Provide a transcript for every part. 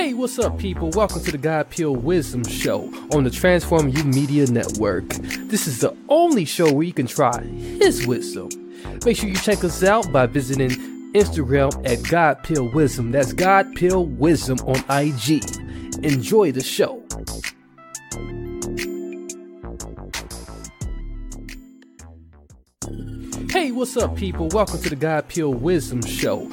Hey, what's up, people? Welcome to the God Peel Wisdom Show on the Transform You Media Network. This is the only show where you can try His wisdom. Make sure you check us out by visiting Instagram at God Peel Wisdom. That's God Peel Wisdom on IG. Enjoy the show. Hey, what's up, people? Welcome to the God Peel Wisdom Show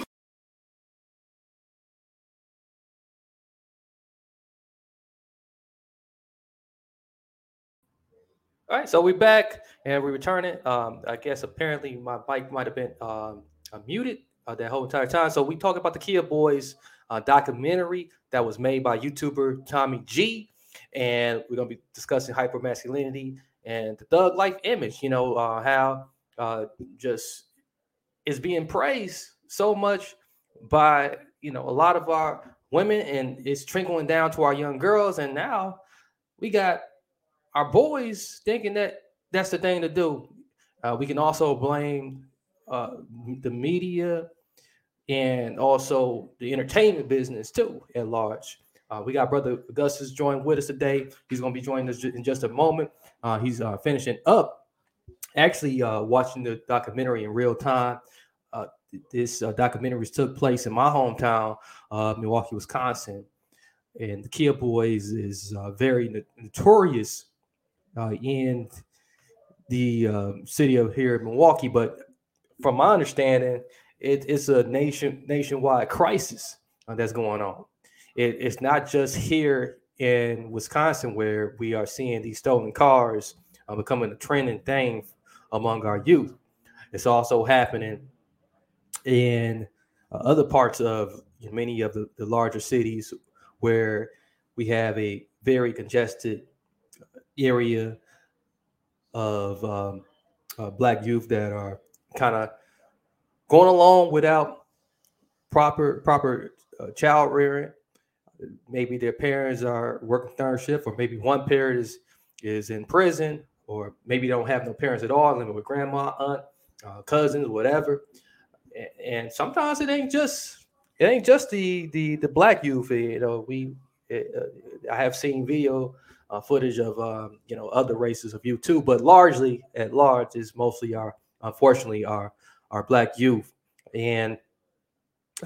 All right, so we're back and we're returning. Um, I guess apparently my mic might have been um, uh, muted uh, that whole entire time. So we talk about the Kia Boys uh, documentary that was made by YouTuber Tommy G, and we're gonna be discussing hypermasculinity and the thug life image. You know uh, how uh, just is being praised so much by you know a lot of our women, and it's trickling down to our young girls, and now we got our boys thinking that that's the thing to do. Uh, we can also blame uh, the media and also the entertainment business too at large. Uh, we got brother Augustus joined with us today. He's going to be joining us in just a moment. Uh, he's uh, finishing up, actually uh, watching the documentary in real time. this documentary took place in my hometown, Milwaukee, Wisconsin, and the Kia Boys is very notorious uh, in the uh, city of here in Milwaukee. But from my understanding, it, it's a nation nationwide crisis uh, that's going on. It, it's not just here in Wisconsin where we are seeing these stolen cars uh, becoming a trending thing among our youth. It's also happening in uh, other parts of many of the, the larger cities where we have a very congested area of um, uh, black youth that are kind of going along without proper proper uh, child rearing. Maybe their parents are working third shift, or maybe one parent is is in prison, or maybe they don't have no parents at all, living with grandma, aunt, uh, cousins, whatever. And, and sometimes it ain't just it ain't just the the the black youth. You know, we it, uh, I have seen video uh, footage of um, you know other races of youth too, but largely at large is mostly our unfortunately our our black youth. And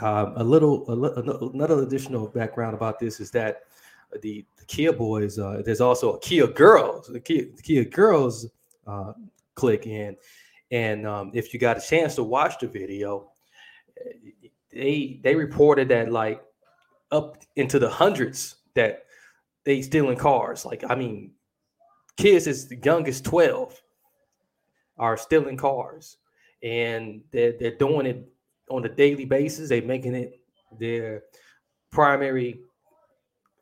um, a little a, another additional background about this is that the, the Kia boys uh, there's also a Kia girls the Kia, the Kia girls uh, clique in, and um, if you got a chance to watch the video, they they reported that like up into the hundreds that they stealing cars. Like, I mean, kids as young as 12 are stealing cars. And they're, they're doing it on a daily basis. They're making it their primary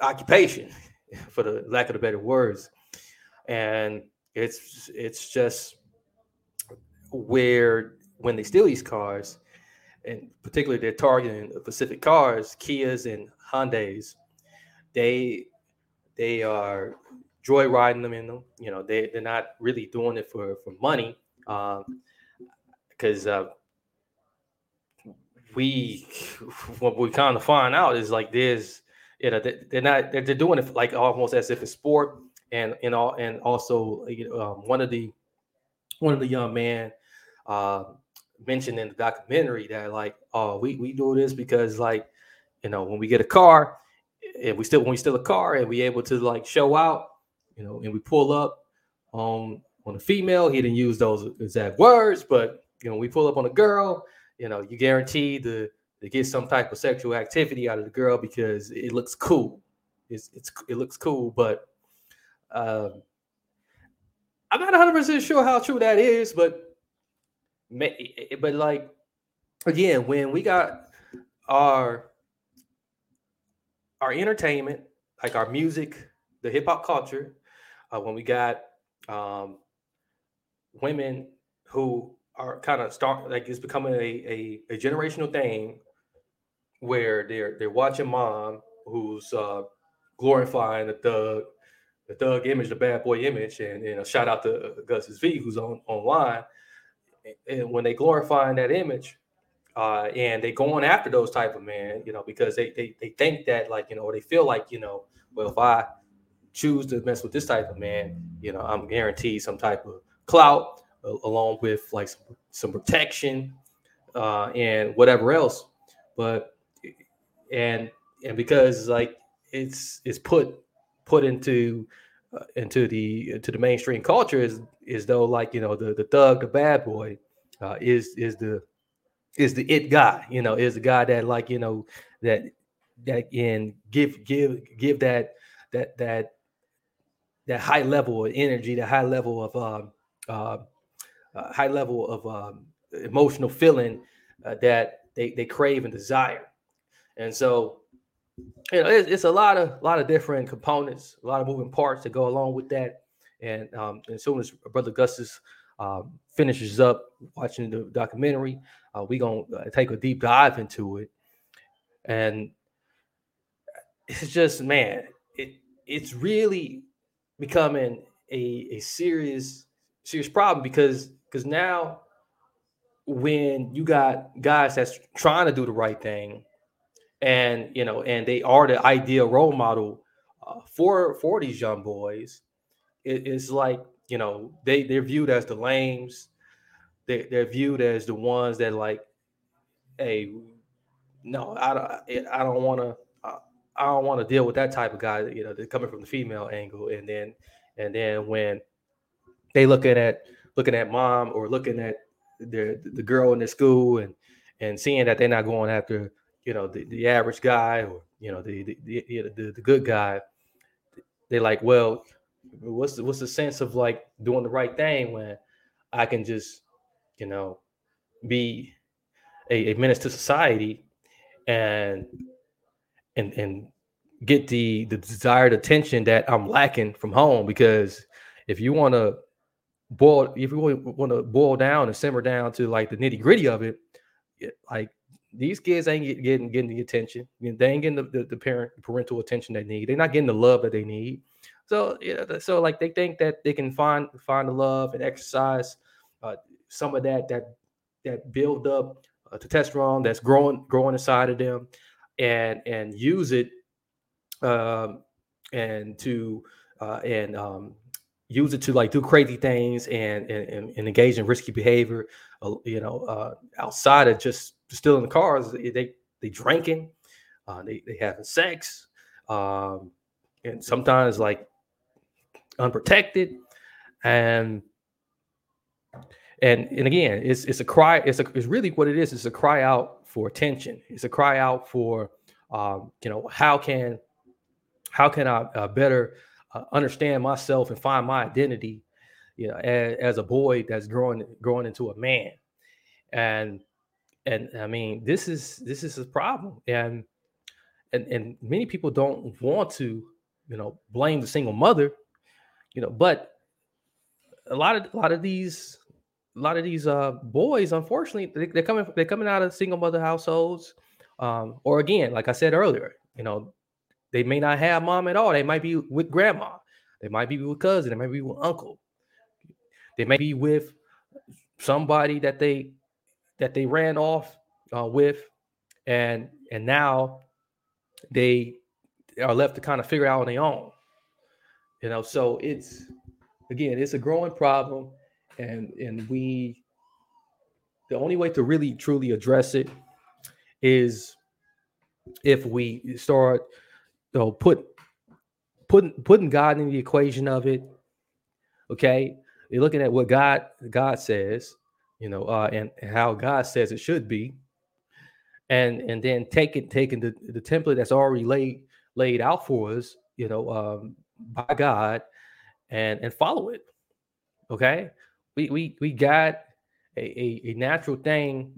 occupation, for the lack of the better words. And it's it's just where when they steal these cars, and particularly they're targeting Pacific cars, Kias and Hyundai's, they they are joyriding them in them. You know, they they're not really doing it for for money, because um, uh, we what we kind of find out is like there's you know they're not they're, doing it like almost as if it's sport and and all and also you know, um, one of the one of the young man uh, mentioned in the documentary that like oh we we do this because like you know when we get a car and we still when we steal a car and we able to like show out, you know, and we pull up on on a female. He didn't use those exact words, but you know, we pull up on a girl. You know, you guarantee to to get some type of sexual activity out of the girl because it looks cool. It's it's it looks cool, but um, I'm not 100 percent sure how true that is, but eh, eh, but like again, when we got our our entertainment, like our music, the hip hop culture, uh, when we got um, women who are kind of start like it's becoming a, a, a generational thing where they're they're watching mom who's uh, glorifying the thug, the thug image, the bad boy image, and you know shout out to Gus V who's on online. And when they glorifying that image, uh, and they going after those type of men, you know, because they, they they think that like you know, or they feel like you know, well, if I choose to mess with this type of man, you know, I'm guaranteed some type of clout uh, along with like some, some protection uh, and whatever else. But and and because like it's it's put put into uh, into the into the mainstream culture is is though like you know the the thug the bad boy uh, is is the is the it guy you know is the guy that like you know that that can give give give that that that that high level of energy that high level of um, uh, uh, high level of um, emotional feeling uh, that they, they crave and desire. And so you know it's, it's, a lot of a lot of different components a lot of moving parts that go along with that. And um, as soon as brother gus's um, finishes up watching the documentary uh, going to uh, take a deep dive into it. And it's just, man, it it's really becoming a, a serious, serious problem because because now when you got guys that's trying to do the right thing and you know and they are the ideal role model uh, for for these young boys it, it's like you know they they're viewed as the lames they, they're viewed as the ones that like, hey, no, I don't, I don't want to, I don't want to deal with that type of guy. You know, they're coming from the female angle, and then, and then when they looking at looking at mom or looking at the the girl in the school and and seeing that they're not going after you know the, the average guy or you know the the, the the, the good guy they're like well what's the, what's the sense of like doing the right thing when i can just you know, be a, a menace to society and and and get the the desired attention that I'm lacking from home? Because if you want to boil if you want to boil down and simmer down to like the nitty gritty of it like these kids ain't getting getting the attention. They ain't getting the, the, the, parent parental attention they need. They're not getting the love that they need so yeah so like they think that they can find find the love and exercise uh, some of that that that build up uh, testosterone that's growing growing inside of them, and and use it, um, and to uh, and um, use it to like do crazy things and and, and engage in risky behavior. Uh, you know, uh, outside of just stealing the cars, they they drinking, uh, they they having sex, um, and sometimes like unprotected, and and and again, it's it's a cry. It's a it's really what it is. It's a cry out for attention. It's a cry out for um, you know how can how can I uh, better uh, understand myself and find my identity, you know, as, as a boy that's growing growing into a man, and and I mean this is this is a problem, and and and many people don't want to you know blame the single mother, you know, but a lot of a lot of these a lot of these uh boys, unfortunately, they, are coming they're coming out of single mother households, um, or again, like I said earlier, you know, they may not have mom at all. They might be with grandma, they might be with cousin, they might be with uncle, they may be with somebody that they that they ran off uh, with, and and now they are left to kind of figure out on their own. You know, so it's again, it's a growing problem and and we the only way to really truly address it is if we start you know, put putting putting God in the equation of it. Okay, you're looking at what God God says, you know, uh, and, how God says it should be, and and then taking taking the, the template that's already laid laid out for us, you know, um, by God, and and follow it. Okay, we we we got a, a, a natural thing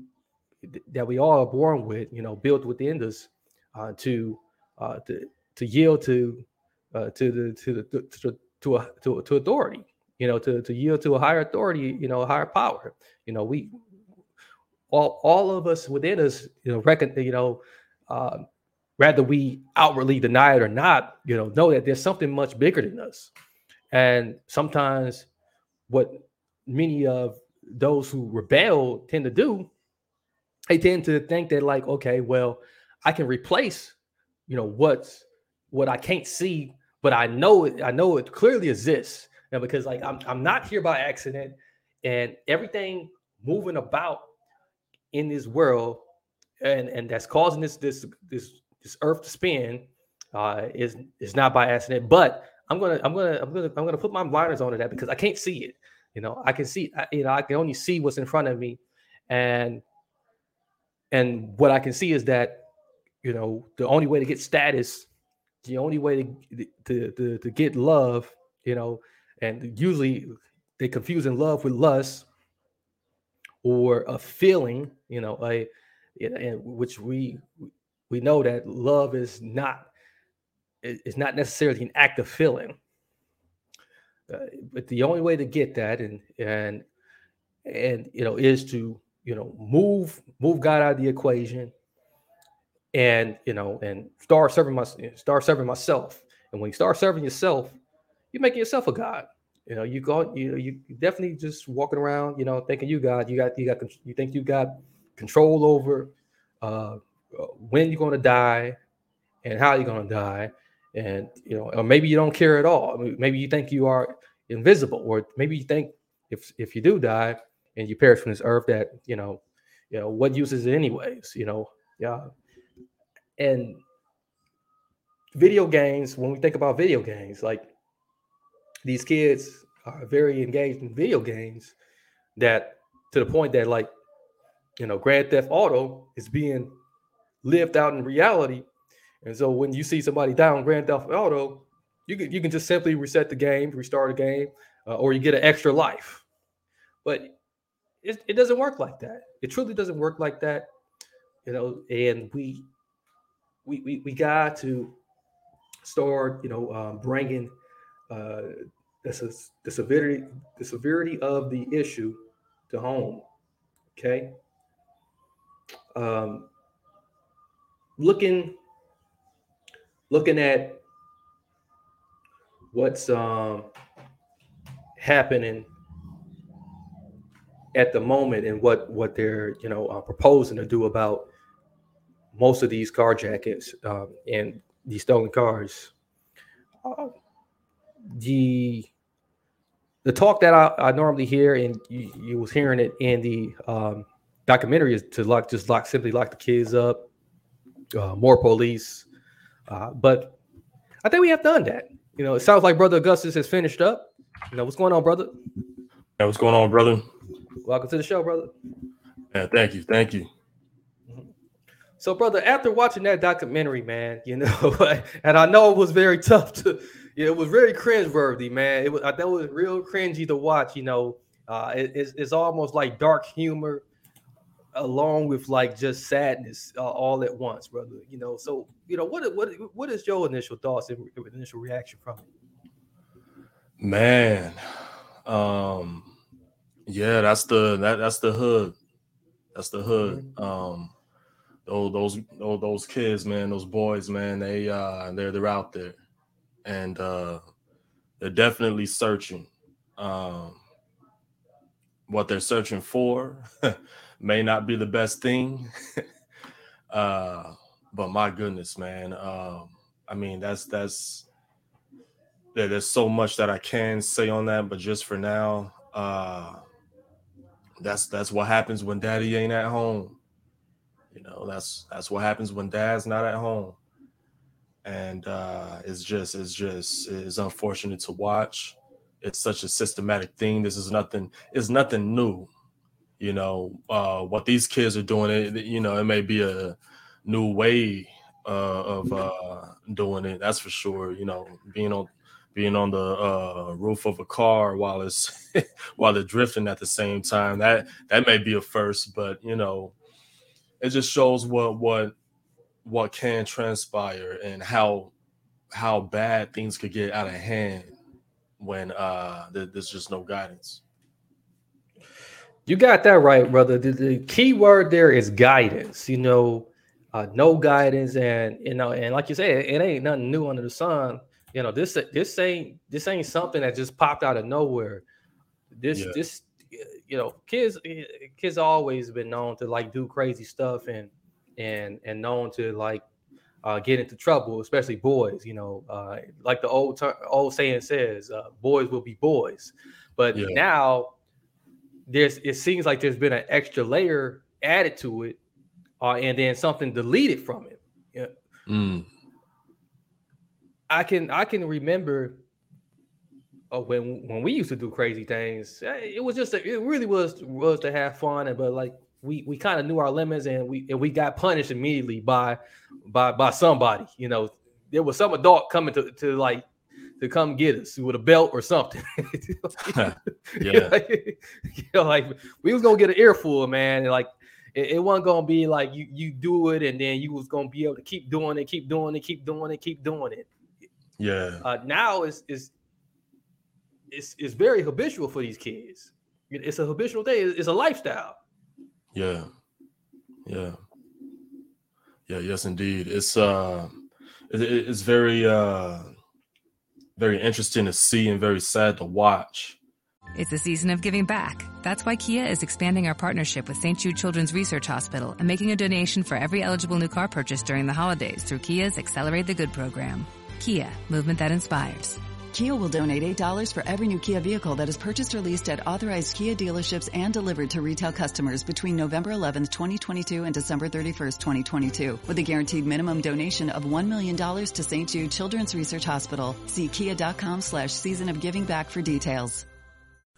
that we all are born with, you know, built within us uh, to uh, to to yield to uh, to the to the to to, a, to, to authority, you know, to to yield to a higher authority, you know, higher power. You know, we all all of us within us, you know, reckon, you know, uh, rather we outwardly deny it or not, you know, know that there's something much bigger than us. And sometimes what many of those who rebel tend to do, they tend to think that like, okay, well, I can replace, you know, what's what I can't see, but I know it, I know it clearly exists. Now, because like I'm I'm not here by accident, and everything moving about in this world and and that's causing this this this this earth to spin uh is is not by accident but i'm gonna i'm gonna i'm gonna i'm gonna put my blinders on to that because i can't see it. You know i can see you know i can only see what's in front of me. And and what i can see is that you know the only way to get status the only way to to to, to get love you know and usually they confuse in love with lust or a feeling you know a and which we we know that love is not is not necessarily an act of feeling. Uh, but the only way to get that and and and you know is to you know move move god out of the equation and you know and start serving my start serving myself. And when you start serving yourself you're making yourself a god. You know you go you you definitely just walking around you know thinking you got you got you got you think you got control over uh Uh, when you're going to die and how you're going to die and you know or maybe you don't care at all. Maybe you think you are invisible or maybe you think if if you do die and you perish from this earth that you know you know what use is it anyways you know? Yeah. And video games when we think about video games like these kids are very engaged in video games that to the point that like you know grand theft auto is being lived out in reality and so when you see somebody down grand theft auto you can, you can just simply reset the game restart a game uh, or you get an extra life but it, it doesn't work like that it truly doesn't work like that you know and we we we, we got to start you know um, bringing uh, the, the severity the severity of the issue to home. Okay. Um, looking looking at what's um, happening at the moment and what what they're you know uh, proposing to do about most of these carjackings um, and these stolen cars. Uh, the the talk that I, I normally hear, and you, you, was hearing it in the um, documentary, is to lock just lock simply lock the kids up, uh, more police. Uh, but I think we have done that. You know, it sounds like Brother Augustus has finished up. You know, what's going on, brother? Yeah, what's going on, brother? Welcome to the show, brother. Yeah, thank you, thank you. So, brother, after watching that documentary, man, you know, and I know it was very tough to it was very cringeworthy, man. It was I thought it was real cringy to watch. You know, uh, it, it's, it's almost like dark humor, along with like just sadness uh, all at once, brother. You know, so you know what what what is your initial thoughts and initial reaction from it? Man, um, yeah, that's the that that's the hood. That's the hood. Mm-hmm. Um, those those those kids, man, those boys, man, they uh they're they're out there and uh, they're definitely searching. Um, what they're searching for may not be the best thing, uh, but my goodness, man. Um, I mean, that's that's yeah, there's so much that I can say on that, but just for now, uh, that's that's what happens when daddy ain't at home. You know, that's that's what happens when dad's not at home. and uh, it's just it's just it's unfortunate to watch. It's such a systematic thing. This is nothing. It's nothing new. You know uh, what these kids are doing. It you know it may be a new way uh, of uh, doing it. That's for sure. You know being on being on the uh, roof of a car while it's while they're drifting at the same time. That that may be a first, but you know, it just shows what what what can transpire and how how bad things could get out of hand when uh there's just no guidance. You got that right, brother. The, the key word there is guidance. You know, uh, no guidance, and you know, and like you said, it ain't nothing new under the sun. You know, this this ain't this ain't something that just popped out of nowhere. This yeah. this you know, kids kids always been known to like do crazy stuff and and and known to like uh, get into trouble, especially boys. You know, uh, like the old ter- old saying says, uh, "Boys will be boys." But yeah. now there's it seems like there's been an extra layer added to it, uh, and then something deleted from it. Yeah. Mm. I can I can remember uh, when when we used to do crazy things. Eh, it was just a, it really was was to have fun, and but like we we kind of knew our limits and we and we got punished immediately by by by somebody. You know, there was some adult coming to to like to come get us with a belt or something. yeah, like, you know, like we was gonna get an earful, man. And like it, it, wasn't gonna be like you you do it and then you was gonna be able to keep doing it, keep doing it, keep doing it, keep doing it. Yeah. Uh, now it's is it's it's very habitual for these kids. It's a habitual thing. It's a lifestyle. Yeah. Yeah. Yeah, yes indeed. It's uh it, it's very uh very interesting to see and very sad to watch. It's a season of giving back. That's why Kia is expanding our partnership with St. Jude Children's Research Hospital and making a donation for every eligible new car purchase during the holidays through Kia's Accelerate the Good program. Kia, movement that inspires. Kia will donate $8 for every new Kia vehicle that is purchased or leased at authorized Kia dealerships and delivered to retail customers between November 11th, 2022 and December 31st, 2022, with a guaranteed minimum donation of $1 million to St. Jude Children's Research Hospital. See kia.com slash season of giving back for details.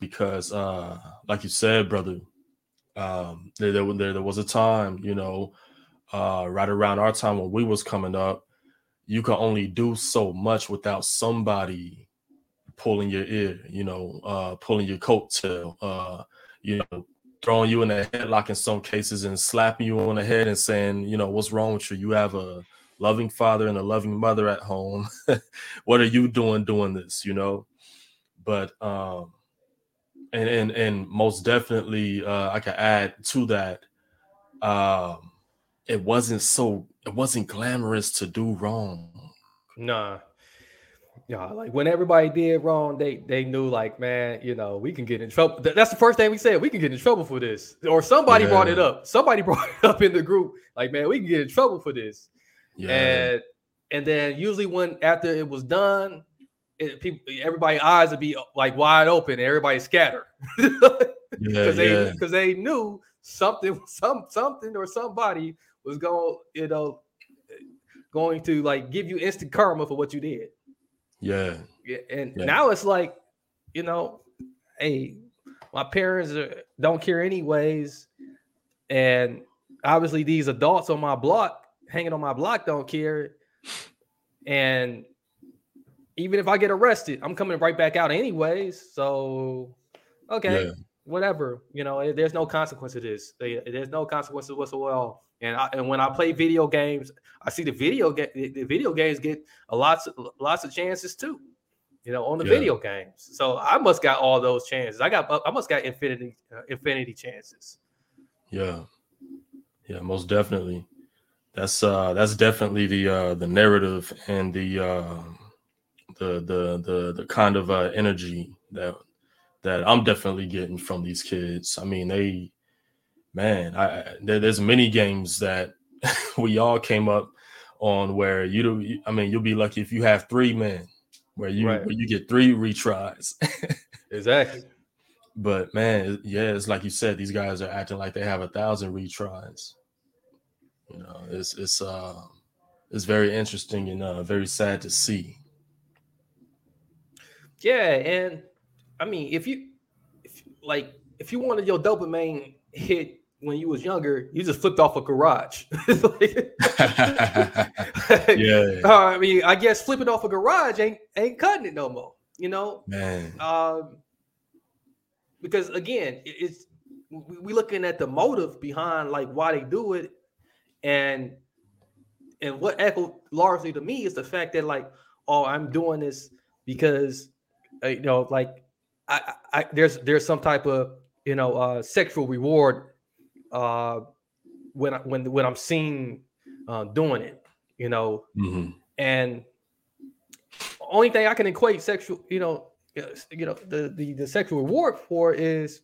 because uh like you said brother um there, there, there, there was a time you know uh right around our time when we was coming up you could only do so much without somebody pulling your ear you know uh pulling your coat tail uh you know throwing you in a headlock in some cases and slapping you on the head and saying you know what's wrong with you? You have a loving father and a loving mother at home. What are you doing doing this? You know? But um and and and most definitely uh, I can add to that. Um, it wasn't so it wasn't glamorous to do wrong. Nah. Yeah, like when everybody did wrong, they they knew like, man, you know, we can get in trouble. That's the first thing we said. We can get in trouble for this, or somebody yeah. brought it up. Somebody brought it up in the group, like, man, we can get in trouble for this. Yeah. And and then usually when after it was done, it, people, everybody eyes would be uh, like wide open, and everybody scatter because yeah, they because yeah. they knew something, some something or somebody was going, you know, going to like give you instant karma for what you did. Yeah. Yeah. And yeah. now it's like, you know, hey, my parents are, don't care anyways, and obviously these adults on my block, hanging on my block, don't care, and even if I get arrested, I'm coming right back out anyways. So, okay, yeah. whatever. You know, there's no consequence to this. There's no consequences whatsoever. And I, and when I play video games, I see the video game the video games get a lots of lots of chances too. You know, on the yeah. video games. So I must got all those chances. I got I must got infinity uh, infinity chances. Yeah, yeah, most definitely. That's uh that's definitely the uh the narrative and the uh the the the the kind of uh energy that that I'm definitely getting from these kids. I mean, they man, I there, there's many games that we all came up on where you do I mean, you'll be lucky if you have three men where you Right. where you get three retries. Exactly. But man, yeah, it's like you said, these guys are acting like they have a thousand retries. You know, it's it's uh it's very interesting and uh very sad to see. Yeah, and I mean, if you, if like, if you wanted your dopamine hit when you was younger, you just flipped off a garage. Like- Yeah. Uh, I mean, I guess flipping off a garage ain't ain't cutting it no more. You know, Man. um, because again, it's we, looking at the motive behind like why they do it, and and what echoed largely to me is the fact that like, oh, I'm doing this because you know, like, I, I, there's there's some type of you know uh, sexual reward uh, when I, when when I'm seen uh, doing it, you know, Mhm. and only thing I can equate sexual, you know, you know, the the, the sexual reward for is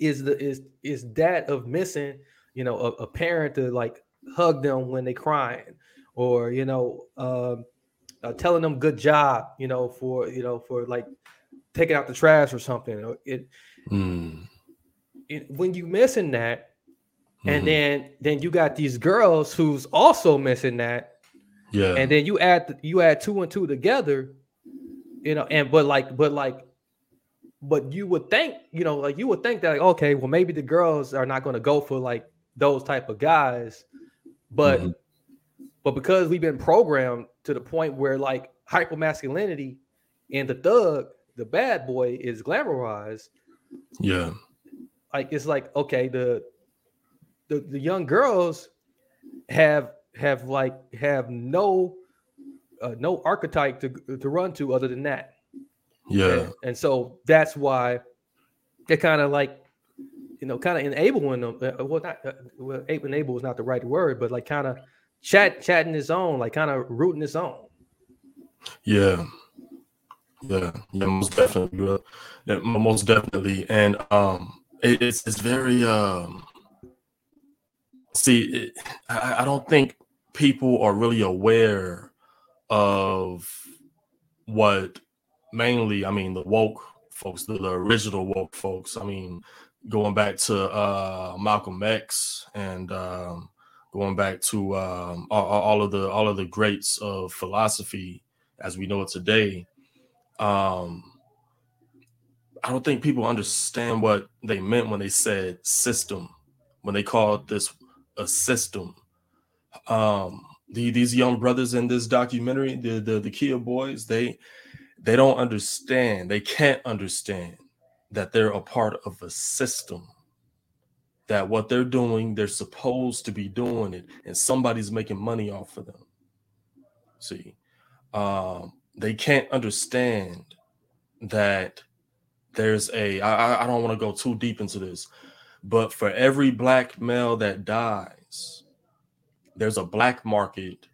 is the is is that of missing, you know, a, a parent to like hug them when they crying, or you know, um, uh, telling them good job, you know, for you know for like taking out the trash or something. Or It, Mm. it when you missing that, and then then you got these girls who's also missing that, Yeah. and then you add the, you add two and two together, you know, and but like but like, but you would think you know like you would think that like okay, well maybe the girls are not going to go for like those type of guys, but Mhm. But because we've been programmed to the point where like hyper masculinity and the thug, the bad boy, is glamorized yeah. like it's like okay the the, the young girls have have like have no uh, no archetype to to run to other than that Yeah. and, and so that's why they're kind of like you know kind of enabling them uh, well not uh, well enable is not the right word but like kind of chat chatting his own like kind of rooting his own Yeah. Yeah. Yeah, most definitely. Yeah, most definitely. And um it, it's it's very um see it, I, I don't think people are really aware of what mainly I mean the woke folks, the, the original woke folks. I mean, going back to uh Malcolm X and um going back to um all, all of the all of the greats of philosophy as we know it today. Um I don't think people understand what they meant when they said system, when they called this a system. Um, the, these young brothers in this documentary, the, the the Kia boys, they they don't understand, they can't understand that they're a part of a system. That what they're doing, they're supposed to be doing it, and somebody's making money off of them. See, um, they can't understand that there's a I, I- don't want to go too deep into this but for every black male that dies there's a black market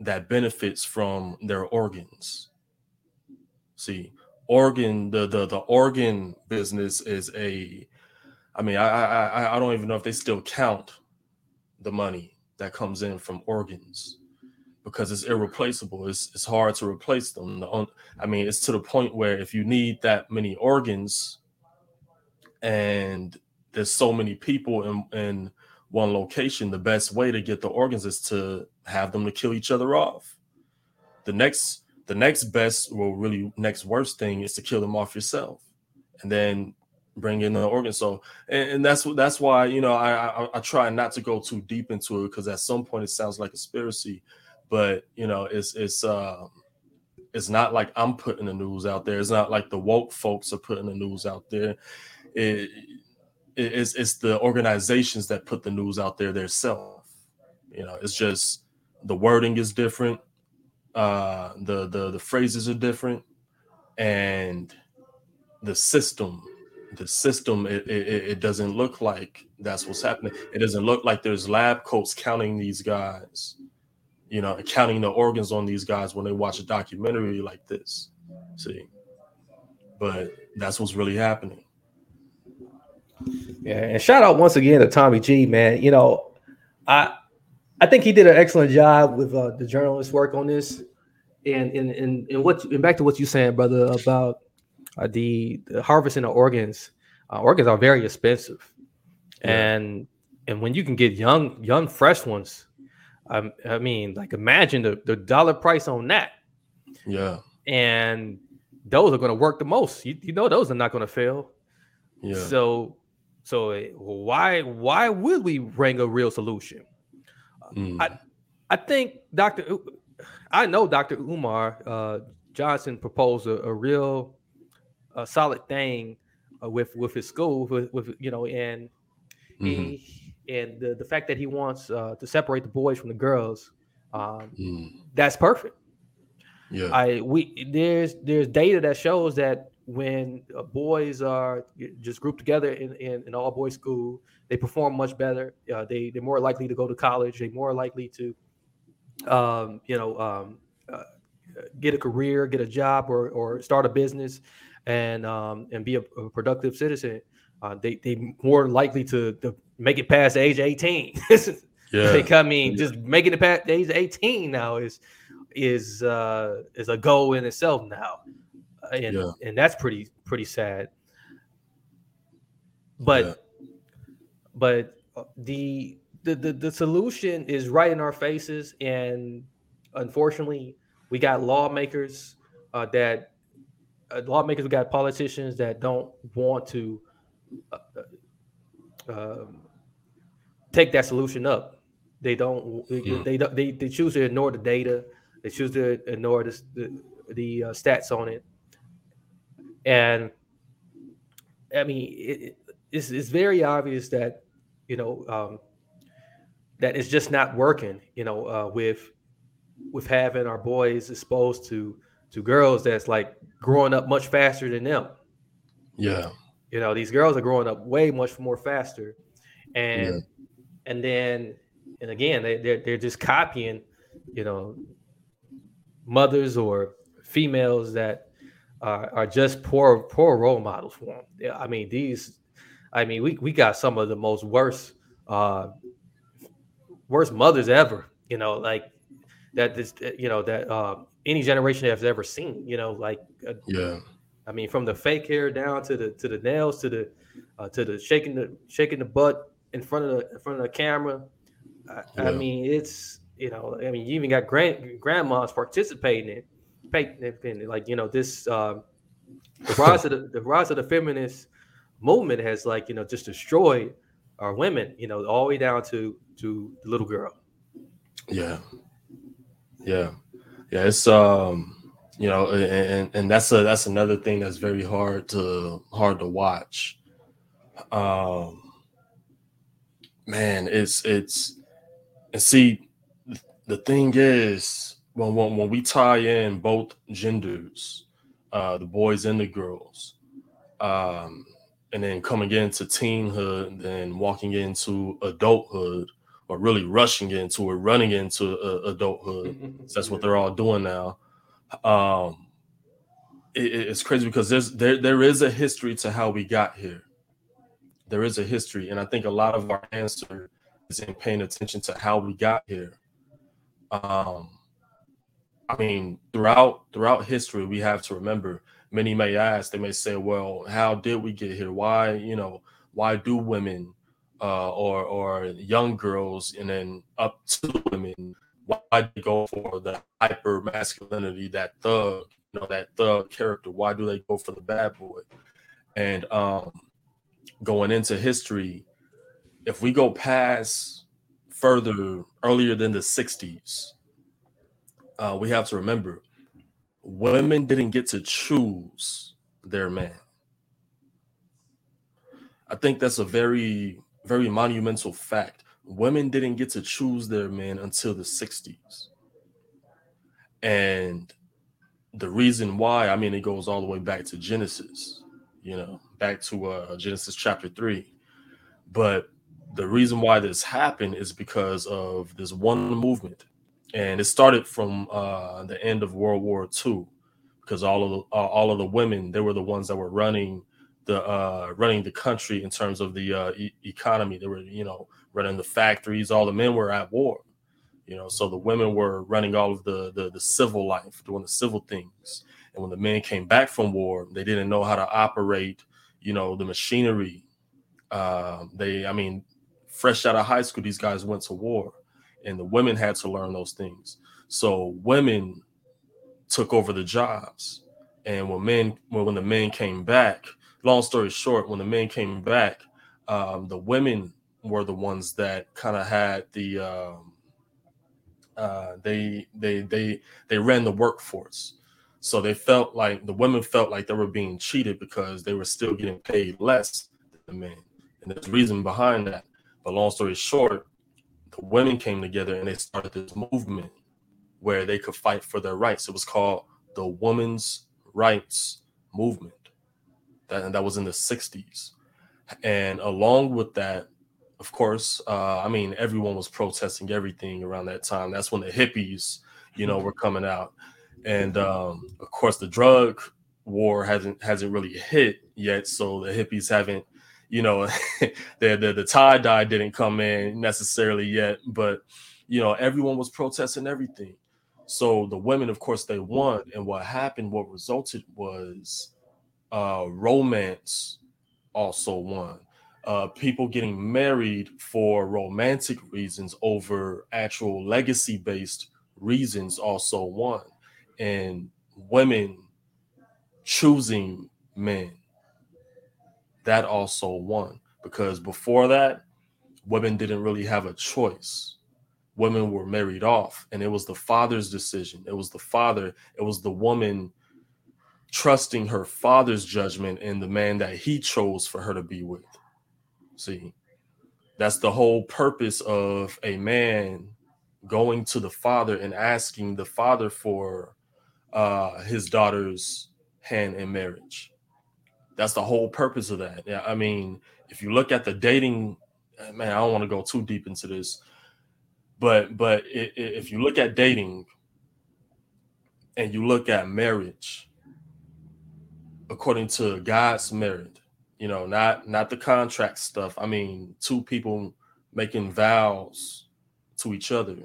that benefits from their organs see organ the the, the organ business is a i mean I, I i don't even know if they still count the money that comes in from organs because it's irreplaceable. It's it's hard to replace them. The I mean, it's to the point where if you need that many organs and there's so many people in, in one location, the best way to get the organs is to have them to kill each other off. The next, the next best, well, really next worst thing is to kill them off yourself, and then bring in the organ. So, and, and that's that's why you know I, I I try not to go too deep into it because at some point it sounds like conspiracy, but you know it's it's um it's not like I'm putting the news out there. It's not like the woke folks are putting the news out there. It, it- it's it's the organizations that put the news out there themselves. You know, it's just the wording is different, uh, the the the phrases are different, and the system the system it, it, it doesn't look like that's what's happening. It doesn't look like there's lab coats counting these guys you know counting the organs on these guys when they watch a documentary like this see? But that's what's really happening. Yeah and shout out once again to tommy g man. You know i i think he did an excellent job with uh, the journalist work on this. And and and, and what and back to what you saying brother about uh, the, the harvesting of organs. Uh, organs are very expensive, yeah. and and when you can get young young fresh ones, um, I mean, like imagine the, the dollar price on that. Yeah, and those are going to work the most. You, you know, those are not going to fail. Yeah. So so eh, why why would we bring a real solution? Mm. I I think Dr. I know Dr. Umar uh, Johnson proposed a, a real a solid thing uh, with with his school, with, with you know, and mm-hmm. he and the, the fact that he wants uh, to separate the boys from the girls, um, mm. that's perfect. Yeah, I we there's there's data that shows that when uh, boys are just grouped together in, in an all boys school, they perform much better. Uh, they they're more likely to go to college. They're more likely to, um, you know, um, uh, get a career, get a job, or or start a business and um, and be a, a productive citizen, uh, they they more likely to, to make it past age 18. yeah. Like, I mean, just making it past age 18 now is is uh is a goal in itself now. Uh, and yeah. and that's pretty pretty sad. But yeah. but uh, the, the the the solution is right in our faces and unfortunately we got lawmakers uh, that lawmakers, we got politicians that don't want to uh, uh, um, take that solution up. They don't. They, they they choose to ignore the data. They choose to ignore the the, the uh, stats on it. And I mean, it, it's it's very obvious that you know um, that it's just not working. You know, uh, with with having our boys exposed to to girls that's like growing up much faster than them. Yeah. You know, these girls are growing up way much more faster. And yeah. and then and again, they they're, they're just copying, you know, mothers or females that are, are just poor poor role models for them. Yeah, I mean, these I mean, we we got some of the most worst uh worst mothers ever, you know, like that this you know that uh, any generation has ever seen. You know, like uh, yeah. I mean, from the fake hair down to the to the nails to the uh, to the shaking the shaking the butt in front of the in front of the camera. I, yeah. I mean, it's you know, I mean, you even got grand grandmas participating in, like you know this uh, the rise of the, the rise of the feminist movement has like you know just destroyed our women. You know, all the way down to to the little girl. Yeah, yeah, yeah. It's um, you know, and and that's a that's another thing that's very hard to hard to watch. Um, man, it's it's and see, the thing is when when when we tie in both genders, uh, the boys and the girls, um, and then coming into teenhood, then walking into adulthood or really rushing into it, running into uh, adulthood. that's what they're all doing now. Um, it, it's crazy because there's there there is a history to how we got here. There is a history, and I think a lot of our answer is in paying attention to how we got here. Um, I mean, throughout throughout history, we have to remember. Many may ask, they may say, "Well, how did we get here? Why, you know, why do women uh, or or young girls and then up to women why they go for the hyper masculinity that thug you know that thug character. Why do they go for the bad boy? And um going into history if we go past further earlier than the 60s uh, we have to remember women didn't get to choose their man. I think that's a very very monumental fact. Women didn't get to choose their men until the 60s. And the reason why, I mean, it goes all the way back to Genesis. you know, back to uh, Genesis chapter three. But the reason why this happened is because of this one movement, and it started from uh, the end of World War II, because all of the uh, all of the women they were the ones that were running the uh, running the country in terms of the uh, e- economy. They were you know running the factories. All the men were at war, you know, so the women were running all of the the, the civil life, doing the civil things. And when the men came back from war, they didn't know how to operate, you know, the machinery. Um, they, I mean, fresh out of high school, these guys went to war, and the women had to learn those things. So women took over the jobs, and when men, when the men came back, long story short, when the men came back, um, the women were the ones that kind of had the um, uh, they they they they ran the workforce. So they felt like the women felt like they were being cheated because they were still getting paid less than the men. And there's reason behind that. But long story short, the women came together and they started this movement where they could fight for their rights. It was called the Women's Rights Movement. That, and that was in the 60s. And along with that, of course, uh, I mean, everyone was protesting everything around that time. That's when the hippies, you know, were coming out. And um, of course the drug war hasn't hasn't really hit yet. So the hippies haven't you know the, the the tie dye didn't come in necessarily yet. But you know everyone was protesting everything. So the women of course they won. And what happened what resulted was uh romance also won. Uh people getting married for romantic reasons over actual legacy based reasons also won. And women choosing men that also won. Because before that women didn't really have a choice. Women were married off and it was the father's decision. It was the father it was the woman trusting her father's judgment in the man that he chose for her to be with see that's the whole purpose of a man going to the father and asking the father for uh, his daughter's hand in marriage. That's the whole purpose of that. Yeah, I mean, if you look at the dating, uh, man, I don't want to go too deep into this, but but if you look at dating and you look at marriage, according to God's merit, you know, not not the contract stuff. I mean, two people making vows to each other.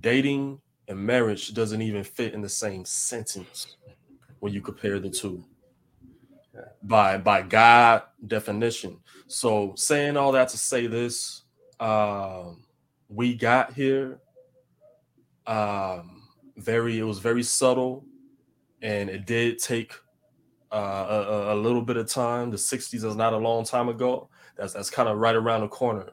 Dating and marriage doesn't even fit in the same sentence when you compare the two by by God definition. So saying all that to say this, um, we got here. Um, very, it was very subtle, and it did take uh, a, a little bit of time. The '60s is not a long time ago. That's that's kind of right around the corner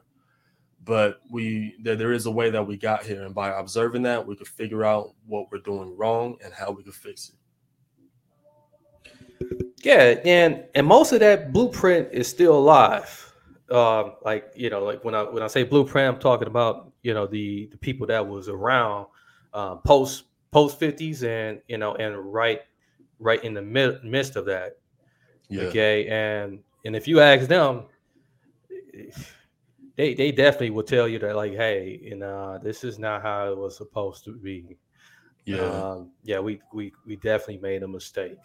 but we there, there is a way that we got here and by observing that we could figure out what we're doing wrong and how we could fix it yeah and and most of that blueprint is still alive um like you know like when i when i say blueprint i'm talking about you know the the people that was around uh, post post 50s and you know and right right in the mid, midst of that yeah. okay and and if you ask them they they definitely will tell you that like, hey, you know, this is not how it was supposed to be. Yeah, um, yeah, we we we definitely made a mistake.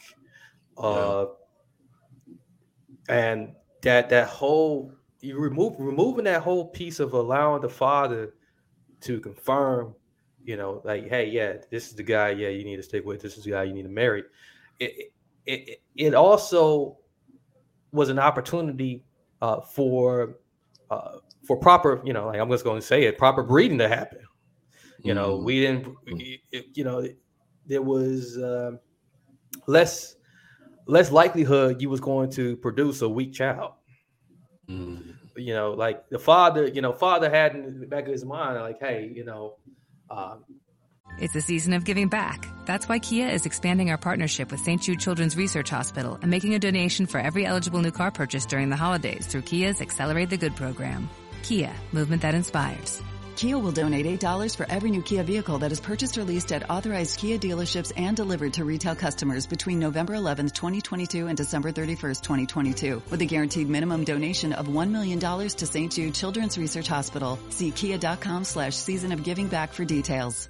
Uh, and that that whole you remove removing that whole piece of allowing the father to confirm, you know, like, hey, yeah, this is the guy, yeah, you need to stick with. This is the guy you need to marry. It it it also was an opportunity uh, for uh, for proper, you know, like I'm just going to say it, proper breeding to happen. You know, mm. we didn't, mm. you know, there was uh, less less likelihood you was going to produce a weak child. Mm. You know, like the father, you know, father had in the back of his mind, like, hey, you know, um, it's the season of giving back. That's why Kia is expanding our partnership with St. Jude Children's Research Hospital and making a donation for every eligible new car purchase during the holidays through Kia's Accelerate the Good program. Kia, movement that inspires. Kia will donate $8 for every new Kia vehicle that is purchased or leased at authorized Kia dealerships and delivered to retail customers between November 11th, 2022 and December 31st, 2022, with a guaranteed minimum donation of $1 million to St. Jude Children's Research Hospital. See kia.com slash season of giving back for details.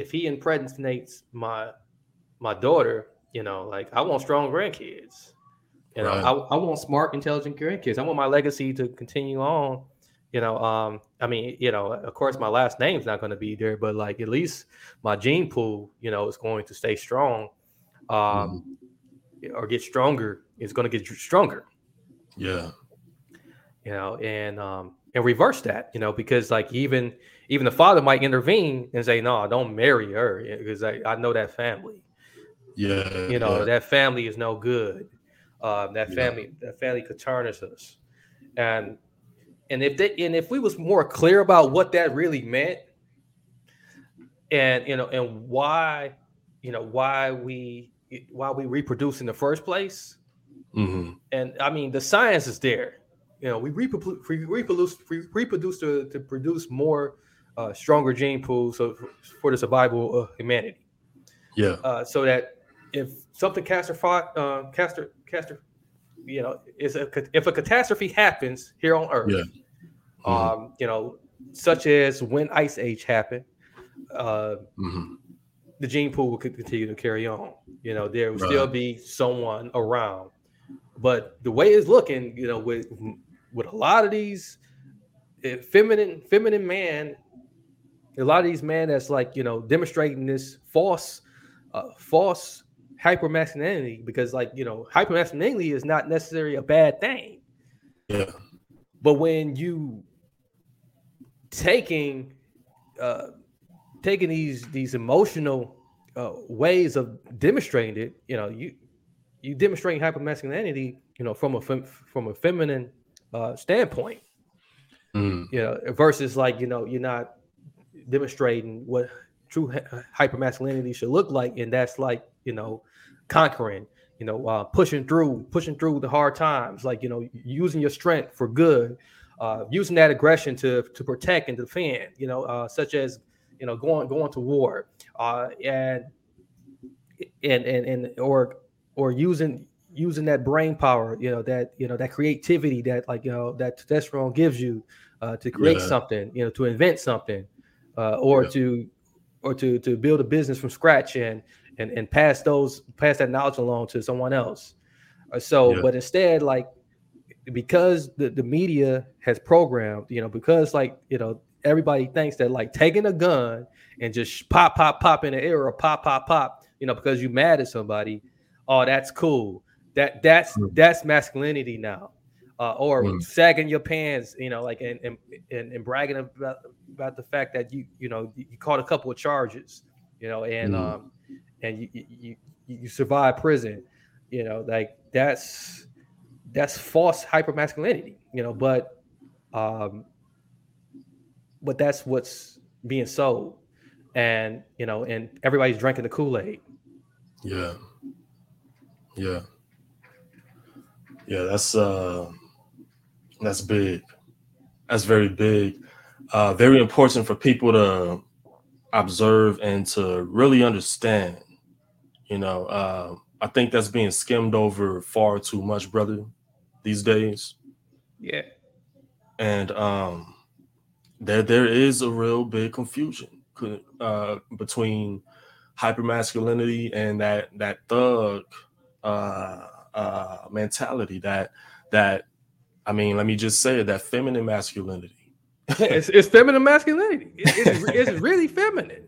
If he impregnates my my daughter, you know, like I want strong grandkids. You know, Right. I, I want smart, intelligent grandkids. I want my legacy to continue on. You know, um, I mean, you know, of course, my last name's not going to be there, but like at least my gene pool, you know, is going to stay strong, um, or get stronger. It's going to get stronger. Yeah. you know, and um and reverse that, you know, because like even even the father might intervene and say, no, don't marry her because I, I know that family. Yeah. You know, yeah. that family is no good. Um, that Yeah. family, that family could tarnish us. And and if they and if we was more clear about what that really meant, and you know, and why, you know, why we why we reproduce in the first place, Mhm. and I mean the science is there. You know, we reproduce, we reproduce, we reproduce to, to produce more uh, stronger gene pools so for the survival of humanity. Yeah. Uh, so that if something catastrophic, uh, castor, castor, you know, is a if a catastrophe happens here on Earth, Yeah. um, you know, such as when Ice Age happened, uh, Mhm. the gene pool will continue to carry on. You know, there will Right. still be someone around, but the way it's looking, you know, with with a lot of these eh, feminine feminine man, a lot of these men that's like you know demonstrating this false, uh, false hypermasculinity because like you know hypermasculinity is not necessarily a bad thing. Yeah. But when you taking uh taking these these emotional uh, ways of demonstrating it, you know, you you demonstrating hypermasculinity, you know, from a fem- from a feminine uh standpoint, Mm. you know, versus like you know you're not demonstrating what true hy- hypermasculinity should look like, and that's like you know conquering, you know, uh, pushing through, pushing through the hard times, like you know, using your strength for good, uh, using that aggression to to protect and defend, you know, uh, such as you know going going to war, uh, and and and and or or using using that brain power, you know, that you know that creativity that like you know that testosterone gives you uh, to create Yeah. something, you know, to invent something, uh, or Yeah. to or to to build a business from scratch and and and pass those pass that knowledge along to someone else. Uh, so, Yeah. but instead, like because the, the media has programmed, you know, because like you know everybody thinks that like taking a gun and just pop pop pop in the air or pop pop pop, you know, because you're mad at somebody, oh that's cool. That that's Mm. that's masculinity now. Uh, or Mm. sagging your pants, you know, like and, and and and bragging about about the fact that you you know you, caught a couple of charges, you know, and Mm. um and you you you, you survive prison, you know, like that's that's false hypermasculinity, you know, but um but that's what's being sold. And you know, and everybody's drinking the Kool-Aid. Yeah. Yeah. Yeah, that's uh that's big. That's very big. Uh very important for people to observe and to really understand. You know, uh I think that's being skimmed over far too much, brother, these days. Yeah. And um there there is a real big confusion co- uh between hypermasculinity and that that thug uh uh mentality that that I mean let me just say it that feminine masculinity. It's, it's feminine masculinity. It- it's, it's really feminine.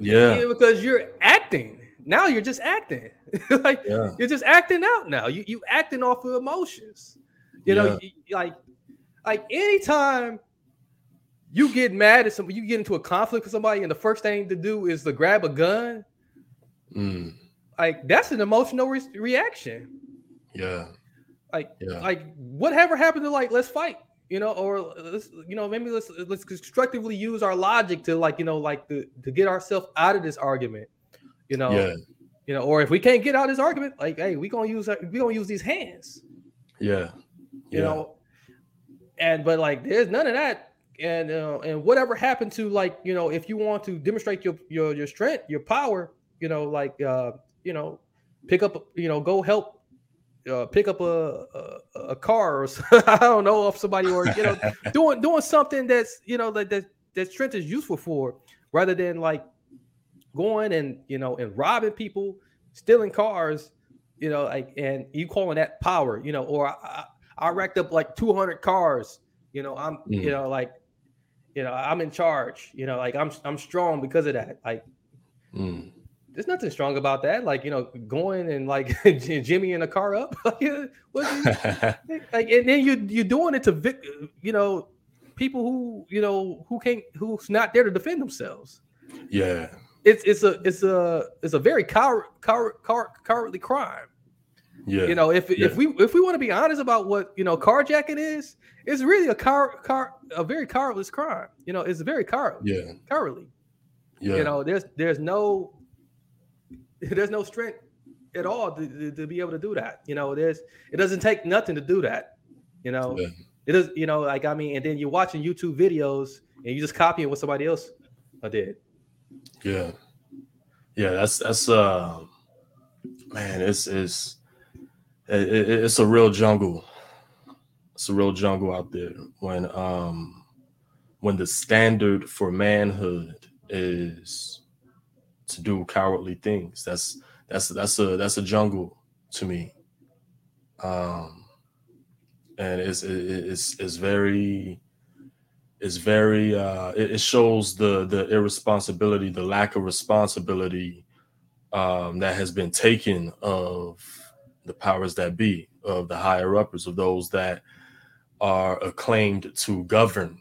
Yeah. because you're acting. Now you're just acting. like Yeah. you're just acting out now. You you acting off of emotions. You know, Yeah. you- like like anytime you get mad at somebody, you get into a conflict with somebody, and the first thing to do is to grab a gun. Mm, Like that's an emotional re- reaction. yeah. Like, Yeah. like whatever happened to like let's fight, you know, or let's you know maybe let's let's constructively use our logic to like you know like to to get ourselves out of this argument, you know, Yeah. you know, or if we can't get out of this argument, like hey, we gonna use we gonna use these hands, Yeah. you Yeah. know, and but like there's none of that, and uh, and whatever happened to like you know if you want to demonstrate your your your strength, your power, you know, like uh you know, pick up you know go help uh, pick up a, a a car or I don't know if somebody or you know doing doing something that's you know that that that strength is useful for rather than like going and you know and robbing people, stealing cars, you know like and you calling that power, you know, or I, I, racked up like 200 cars, you know, I'm you Mm. know like you know I'm in charge, you know, like I'm I'm strong because of that, like Mm, there's nothing strong about that. Like, you know, going and like Jimmy in a car up. Like, you- like, and then you you're doing it to vic, you know, people who you know who can't who's not there to defend themselves. yeah. It's it's a it's a it's a very coward, coward, coward, cowardly crime. Yeah. You know, if Yeah. if we if we want to be honest about what you know carjacking is, it's really a car car a very cowardless crime. You know, it's very coward Yeah. cowardly. Yeah. You know, there's there's no there's no strength at all to, to, to be able to do that. You know, there's it doesn't take nothing to do that. You know, Yeah. it is. You know, like I mean, and then you're watching YouTube videos and you're just copying what somebody else did. Yeah. Yeah, that's that's uh man, it's it's it, it- it's a real jungle. It's a real jungle out there when um when the standard for manhood is to do cowardly things. That's that's that's a that's a jungle to me. Um and it's it's it's very it's very uh it, it shows the the irresponsibility the lack of responsibility um that has been taken of the powers that be of the higher uppers of those that are acclaimed to govern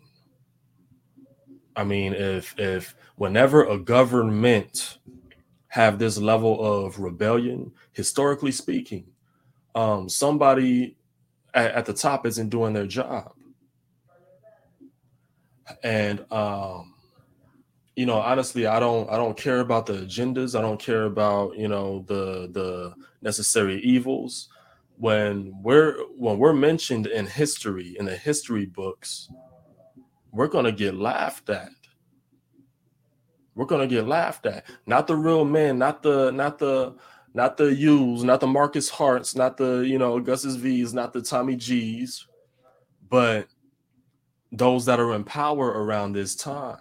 i mean if if whenever a government have this level of rebellion historically speaking um somebody at, at the top isn't doing their job. And um you know honestly i don't i don't care about the agendas. I don't care about you know the the necessary evils. When we're when we're mentioned in history in the history books we're going to get laughed at we're to get laughed at. Not the real men not the not the not the U's, not the Marcus Harts, not the you know Gus's V's, not the Tommy G's, but those that are in power around this time.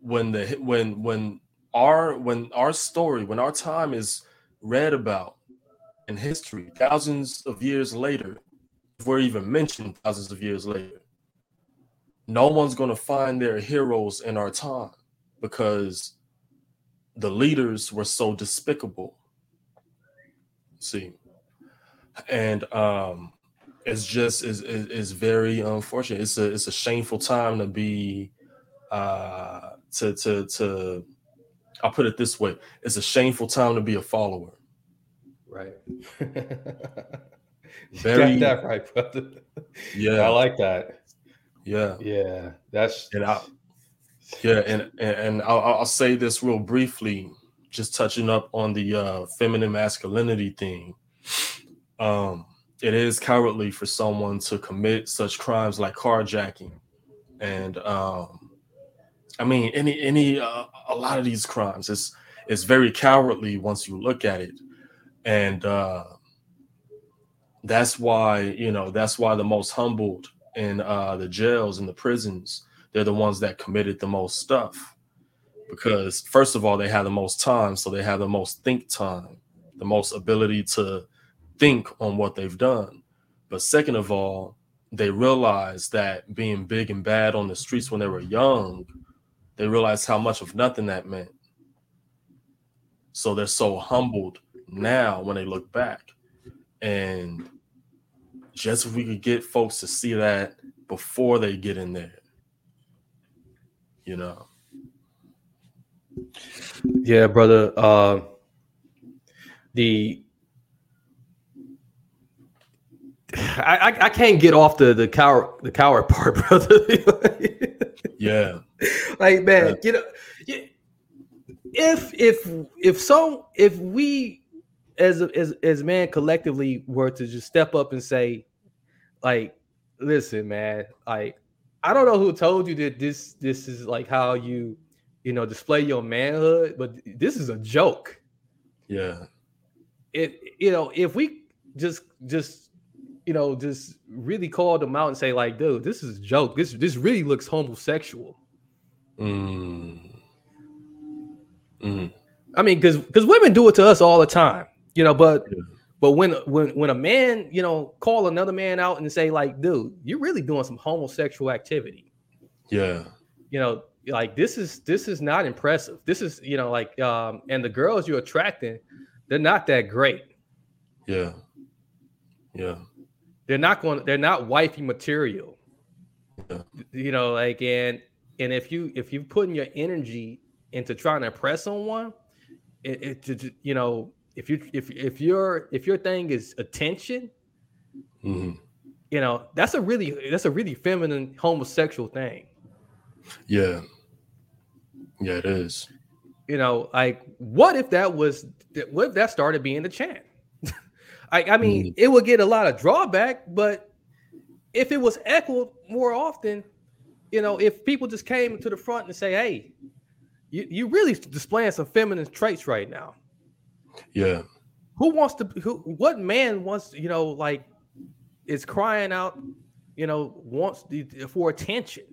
When the when when our when our story when our time is read about in history thousands of years later if we're even mentioned thousands of years later no one's going to find their heroes in our time because the leaders were so despicable see and um it's just is is very unfortunate. It's a it's a shameful time to be uh to to to I'll put it this way. It's a shameful time to be a follower. Right. Very- Got that right, brother. Yeah. I like that. Yeah. Yeah, that's And I yeah, and and, and I'll, I'll say this real briefly, just touching up on the uh feminine masculinity thing. Um it is cowardly for someone to commit such crimes like carjacking and um i mean any any uh, a lot of these crimes it's it's very cowardly once you look at it and uh that's why you know that's why the most humbled in uh the jails and the prisons they're the ones that committed the most stuff because first of all they have the most time so they have the most think time the most ability to think on what they've done. But second of all, they realized that being big and bad on the streets when they were young, they realized how much of nothing that meant. So they're so humbled now when they look back. And just if we could get folks to see that before they get in there. You know. Yeah, brother. Uh, the I, I, I can't get off the the coward the coward part, brother. yeah, like man, you know, if if if so if we as as as man collectively were to just step up and say, like, listen, man, like I don't know who told you that this this is like how you you know display your manhood, but this is a joke. Yeah. It you know if we just just you know just really call them out and say like, dude, this is a joke. This this really looks homosexual. Mm. Mm. I mean, because because women do it to us all the time, you know. But yeah. But when when when a man, you know, call another man out and say like, dude, you're really doing some homosexual activity. Yeah. You know, like this is this is not impressive. This is you know like um and the girls you're attracting, they're not that great. Yeah. Yeah. They're not going. They're not wifey material. Yeah. You know, like and and if you if you're putting your energy into trying to impress someone, it, it you know if you if if your if your thing is attention, mm-hmm. you know that's a really that's a really feminine homosexual thing. Yeah, yeah, it is. You know, like what if that was what if that started being the chant? I, I mean, mm-hmm. it would get a lot of drawback, but if it was echoed more often, you know, if people just came to the front and say, "Hey, you you really displaying some feminine traits right now. Yeah. Who wants to? Who? What man wants? You know, like is crying out. You know, wants the, for attention.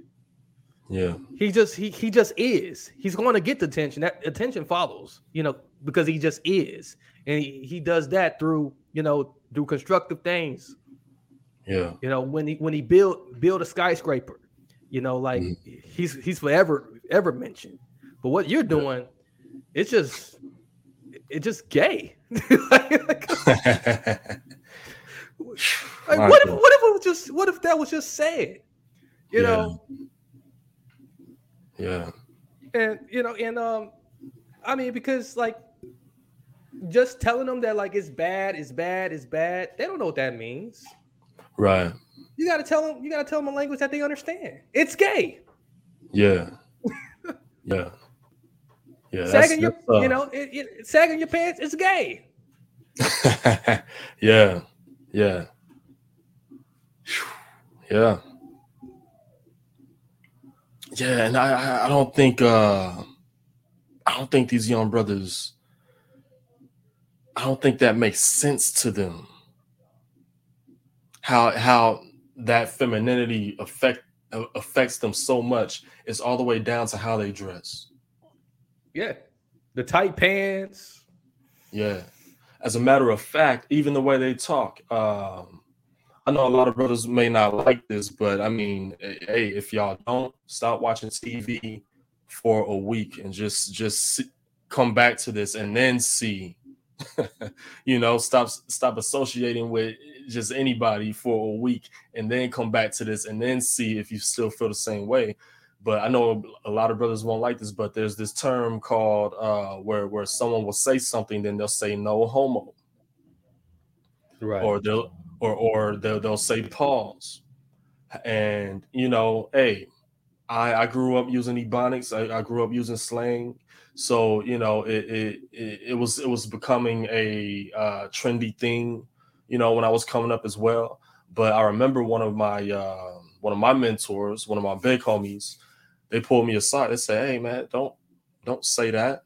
Yeah. He just he he just is. He's going to get the attention. That attention follows. You know, because he just is, and he, he does that through you know through constructive things. Yeah. You know, when he when he build build a skyscraper, you know, like mm. he's he's forever ever mentioned. But what you're doing, it's just it's just gay. like, like, what if what if it was just what if that was just said? You yeah. know? Yeah. And you know, and um, I mean, because like just telling them that like it's bad, it's bad, it's bad, they don't know what that means. Right. You gotta tell them, you gotta tell them a language that they understand. It's gay. Yeah. yeah. Yeah, sagging your, uh, you know, it, it, sagging your pants is gay. yeah, yeah, yeah, yeah. And I, I don't think, uh I don't think these young brothers, I don't think that makes sense to them. How how that femininity affect affects them so much is all the way down to how they dress. Yeah. The tight pants. Yeah. As a matter of fact, even the way they talk, um, I know a lot of brothers may not like this, but I mean, hey, if y'all don't stop watching TV for a week and just just come back to this and then see, you know, stop stop associating with just anybody for a week and then come back to this and then see if you still feel the same way but I know a lot of brothers won't like this, but there's this term called uh, where where someone will say something, then they'll say no homo, right? Or they'll or or they'll they'll say pause, and you know, hey, I I grew up using ebonics, I, I grew up using slang, so you know, it it it, it was it was becoming a uh, trendy thing, you know, when I was coming up as well. But I remember one of my uh, one of my mentors, one of my big homies they pulled me aside. They said, "Hey, man, don't don't say that."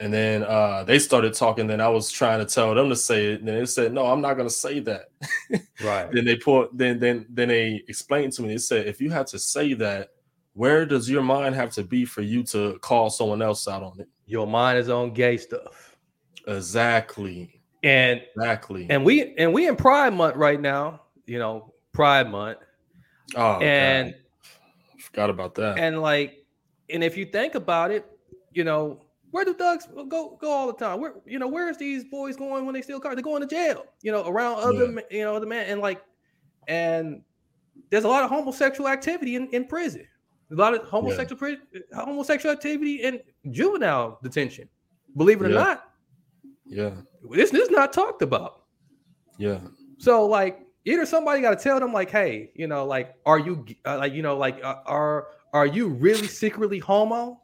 And then uh, they started talking. Then I was trying to tell them to say it. And they said, "No, I'm not going to say that." Right. then they put. Then then then they explained to me. They said, "If you had to say that, where does your mind have to be for you to call someone else out on it?" Your mind is on gay stuff. Exactly. And exactly. And we and we in Pride Month right now. You know, Pride Month. Oh, and God. Forgot about that. And like, and if you think about it, you know, where do thugs go go all the time? Where you know, where's these boys going when they steal cars? They're going to jail, you know, around other yeah. you know, other men and like and there's a lot of homosexual activity in, in prison. A lot of homosexual yeah. homosexual activity in juvenile detention. Believe it or not. Yeah. This, this is not talked about. Yeah. So like either somebody got to tell them like, hey, you know, like, are you uh, like, you know, like, uh, are are you really secretly homo?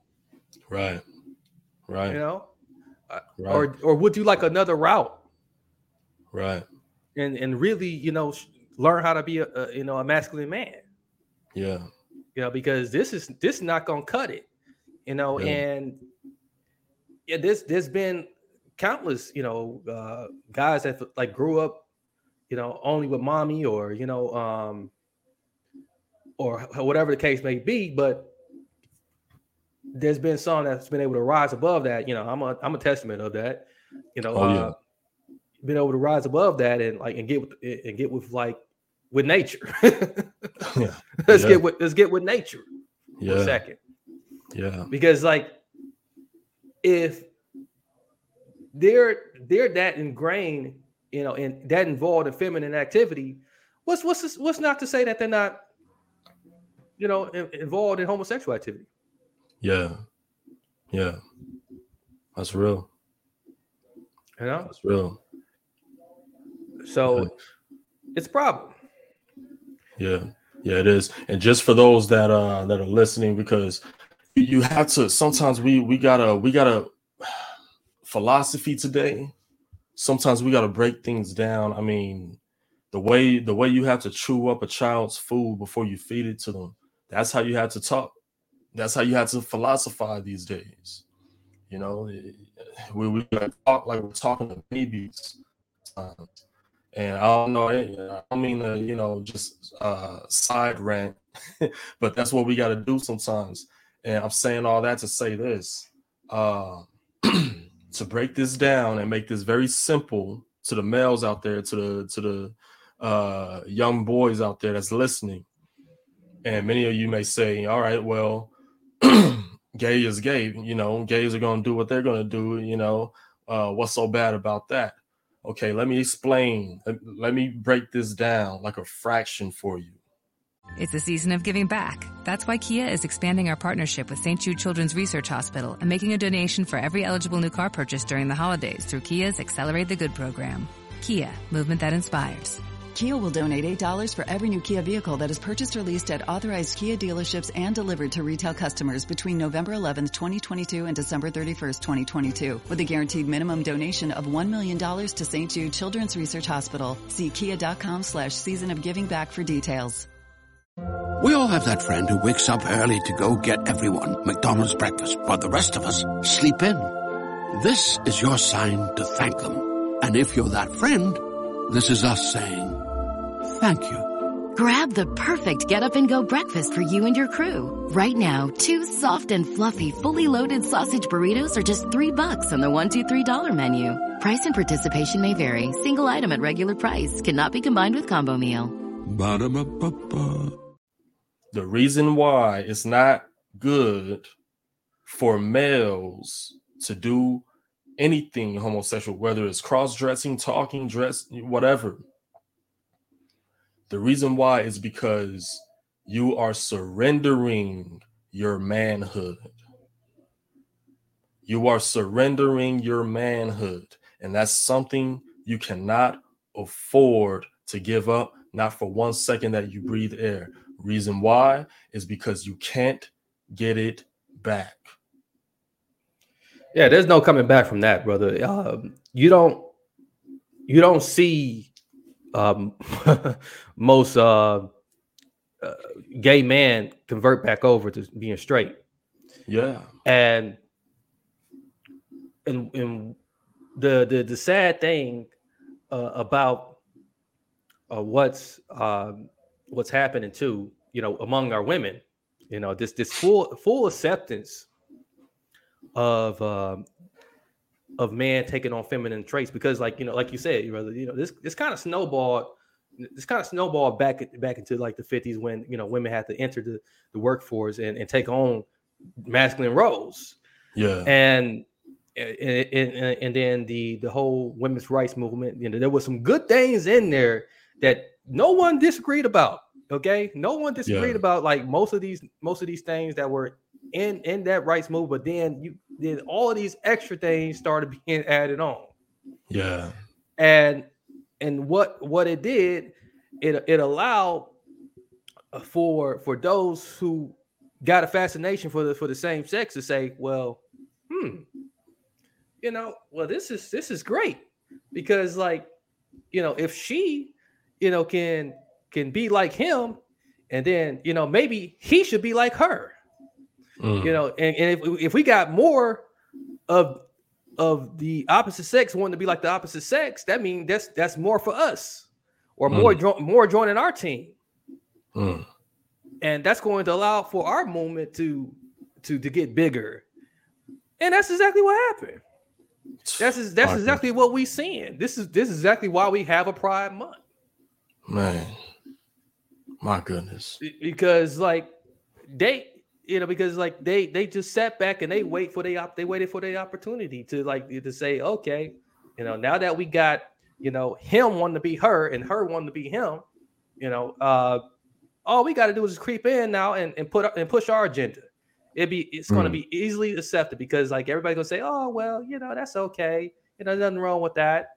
Right. Right. You know, uh, right. or or would you like another route? Right. And and really, you know, learn how to be a, a you know a masculine man. Yeah. You know, because this is this is not gonna cut it. You know, yeah. and yeah, this there's been countless, you know, uh, guys that like grew up, you know, only with mommy or you know, um, or whatever the case may be. But there's been some that's been able to rise above that. You know, I'm a I'm a testament of that. You know, oh, yeah. uh, been able to rise above that and like and get with and get with like with nature. yeah. Let's yeah. get with let's get with nature. Yeah. second. Yeah. Because like if they're they're that ingrained, you know, and that involved in feminine activity, what's what's this, what's not to say that they're not, you know, in, involved in homosexual activity? Yeah, yeah, that's real. You know, that's real. So yeah. it's a problem. Yeah, yeah, it is. And just for those that uh that are listening, because you have to sometimes we we gotta we gotta philosophy today, sometimes we got to break things down. I mean, the way the way you have to chew up a child's food before you feed it to them, that's how you have to talk. That's how you have to philosophize these days. You know, we, we talk like we're talking to babies. And I don't know, I don't mean to, you know, just uh, side rant, but that's what we got to do sometimes. And I'm saying all that to say this. Uh, to break this down and make this very simple to the males out there, to the to the uh, young boys out there that's listening. And many of you may say, "All right, well, gay is gay. You know, gays are going to do what they're going to do. You know, uh, what's so bad about that?" Okay, let me explain. Let, let me break this down like a fraction for you. It's a season of giving back. That's why Kia is expanding our partnership with St. Jude Children's Research Hospital and making a donation for every eligible new car purchase during the holidays through Kia's Accelerate the Good program. Kia, movement that inspires. Kia will donate $8 for every new Kia vehicle that is purchased or leased at authorized Kia dealerships and delivered to retail customers between November 11th, 2022 and December 31st, 2022, with a guaranteed minimum donation of $1 million to St. Jude Children's Research Hospital. See kia.com slash season of giving back for details. We all have that friend who wakes up early to go get everyone McDonald's breakfast, while the rest of us sleep in. This is your sign to thank them. And if you're that friend, this is us saying thank you. Grab the perfect get up and go breakfast for you and your crew. Right now, two soft and fluffy, fully loaded sausage burritos are just three bucks on the one, two, three dollar menu. Price and participation may vary. Single item at regular price cannot be combined with combo meal. Ba-da-ba-ba-ba. The reason why it's not good for males to do anything homosexual, whether it's cross dressing, talking, dress, whatever. The reason why is because you are surrendering your manhood. You are surrendering your manhood. And that's something you cannot afford to give up, not for one second that you breathe air. Reason why is because you can't get it back. Yeah, there's no coming back from that, brother. Um, you don't you don't see um, most uh, uh, gay men convert back over to being straight. Yeah, and and and the the the sad thing uh, about uh, what's um, what's happening too, you know, among our women, you know, this this full full acceptance of uh, of man taking on feminine traits because, like you know, like you said, you know, you know, this this kind of snowballed. This kind of snowballed back back into like the 50s when you know women had to enter the, the workforce and, and take on masculine roles. Yeah. And and, and, and then the the whole women's rights movement, you know, there was some good things in there that no one disagreed about. Okay, no one disagreed Yeah. about like most of these most of these things that were in in that rights move, but then you then all of these extra things started being added on, Yeah. and and what what it did, it it allowed uh, for for those who got a fascination for the for the same sex to say, well, hmm, you know, well this is this is great because like you know if she you know can can be like him and then you know maybe he should be like her Mm. you know and, and if, if we got more of of the opposite sex wanting to be like the opposite sex that means that's that's more for us or more Mm. jo- more joining our team Mm. and that's going to allow for our movement to to to get bigger and that's exactly what happened that's is that's exactly what we seeing this is this is exactly why we have a pride month Man. My goodness. Because like they you know because like they they just sat back and they wait for the op they waited for the opportunity to like to say okay you know now that we got you know him wanting to be her and her wanting to be him you know uh all we got to do is creep in now and, and put and push our agenda it'd be it's going to Mm. be easily accepted because like everybody gonna say oh well you know that's okay you know nothing wrong with that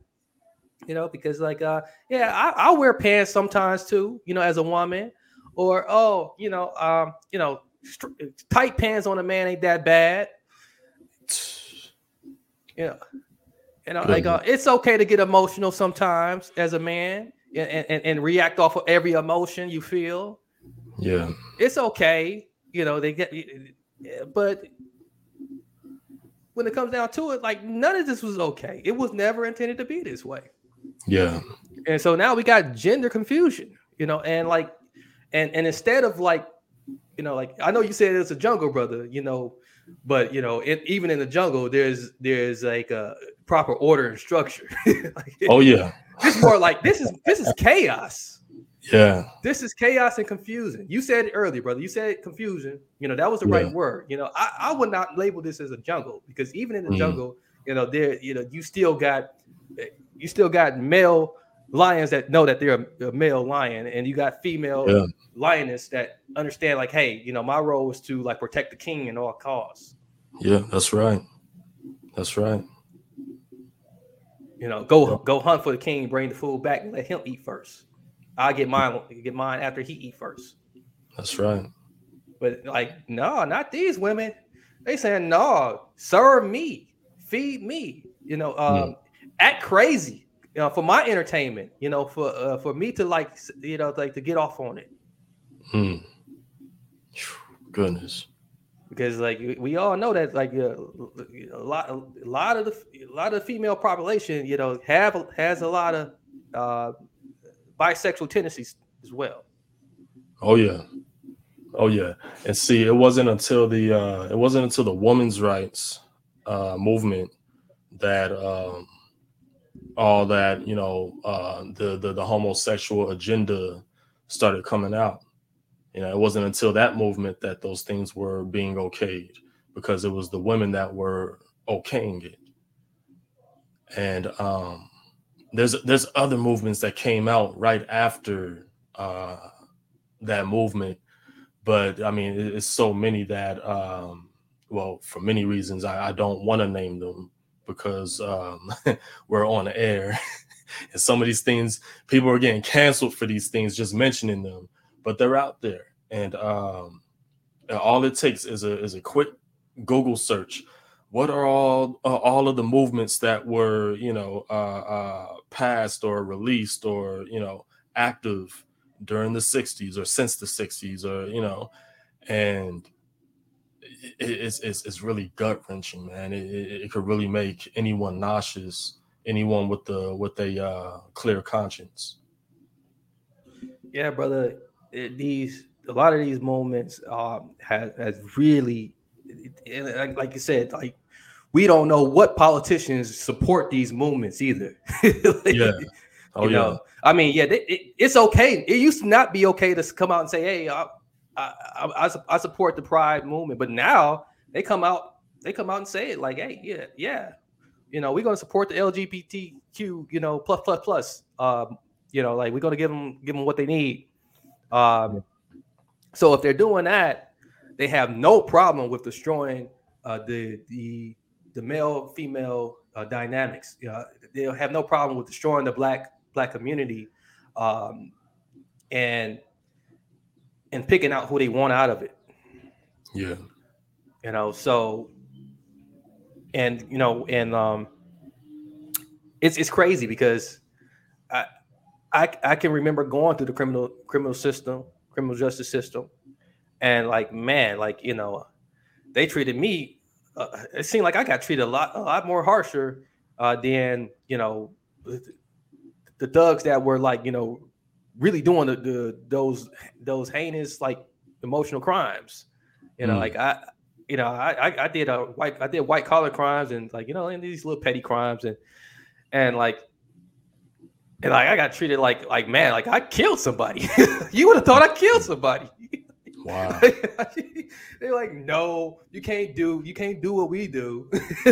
you know because like uh yeah I, i wear pants sometimes too you know as a woman. Or oh you know um you know str- tight pants on a man ain't that bad. You know you know like uh, it's okay to get emotional sometimes as a man and, and, and react off of every emotion you feel. Yeah. it's okay you know they get but when it comes down to it like none of this was okay. It was never intended to be this way Yeah. and so now we got gender confusion, you know, and like, and and instead of like, you know, like I know you said it's a jungle, brother, you know, but you know, it, even in the jungle, there's there's like a proper order and structure. Like, Oh yeah. it's more like this is this is chaos. Yeah. This is chaos and confusion. You said it earlier, brother. You said confusion. You know that was the right word. You know, I, I would not label this as a jungle because even in the Mhm. jungle, you know, there, you know, you still got you still got male lions that know that they're a, a male lion, and you got female Yeah. lioness that understand, like, hey, you know, my role is to like protect the king at all costs. Yeah. That's right. That's right. You know, go go hunt for the king, bring the food back, and let him eat first. I get mine, get mine after he eat first. That's right. But like, no, not these women. They saying, no, serve me, feed me, you know, um, act crazy, you know, for my entertainment, you know, for uh, for me to like, you know, like to get off on it. Mm. Goodness. Because like we- we all know that like uh, a lot a lot of the a lot of the female population, you know, have has a lot of uh, bisexual tendencies as well. Oh yeah. Oh yeah. And see, it wasn't until the uh it wasn't until the women's rights uh movement that um all that, you know, uh the the, the homosexual agenda started coming out. You know, it wasn't until that movement that those things were being okayed because it was the women that were okaying it. And um there's there's other movements that came out right after uh that movement but i mean it- it's so many that um well for many reasons i, I don't want to name them because um we're on air. And some of these things people are getting canceled for these things just mentioning them but they're out there. And um and all it takes is a is a quick google search. What are all uh, all of the movements that were you know uh, uh passed or released or you know active during the 60s or since the 60s or you know? And it's, it's it's really gut wrenching man it, it, it could really make anyone nauseous anyone with the with a uh, clear conscience Yeah, brother. it- these a lot of these moments um has has really, like, like you said, like we don't know what politicians support these movements either. Like, yeah oh you yeah know, I mean, yeah, they, it, it's okay. It used to not be okay to come out and say, "Hey, I, I, I, support the Pride movement," but now they come out, they come out and say it like, "Hey, yeah, yeah, you know, we're going to support the LGBTQ, you know, plus plus plus. Um, you know, like we're going to give them give them what they need." Um, so if they're doing that, they have no problem with destroying uh, the the the male female uh, dynamics. You know, they'll have no problem with destroying the black black community, um, and and picking out who they want out of it. Yeah, you know. So, and you know, and um, it's it's crazy because I I I can remember going through the criminal criminal system, criminal justice system, and like man, like you know, they treated me. Uh, it seemed like I got treated a lot a lot more harsher uh, than you know the thugs that were like you know really doing the, the those those heinous like emotional crimes. You know, mm. like I you know I, I I did a white I did white collar crimes and like you know and these little petty crimes and and like and like I got treated like like man, like I killed somebody. you would have thought I killed somebody. Wow. They're like, no, you can't do you can't do what we do.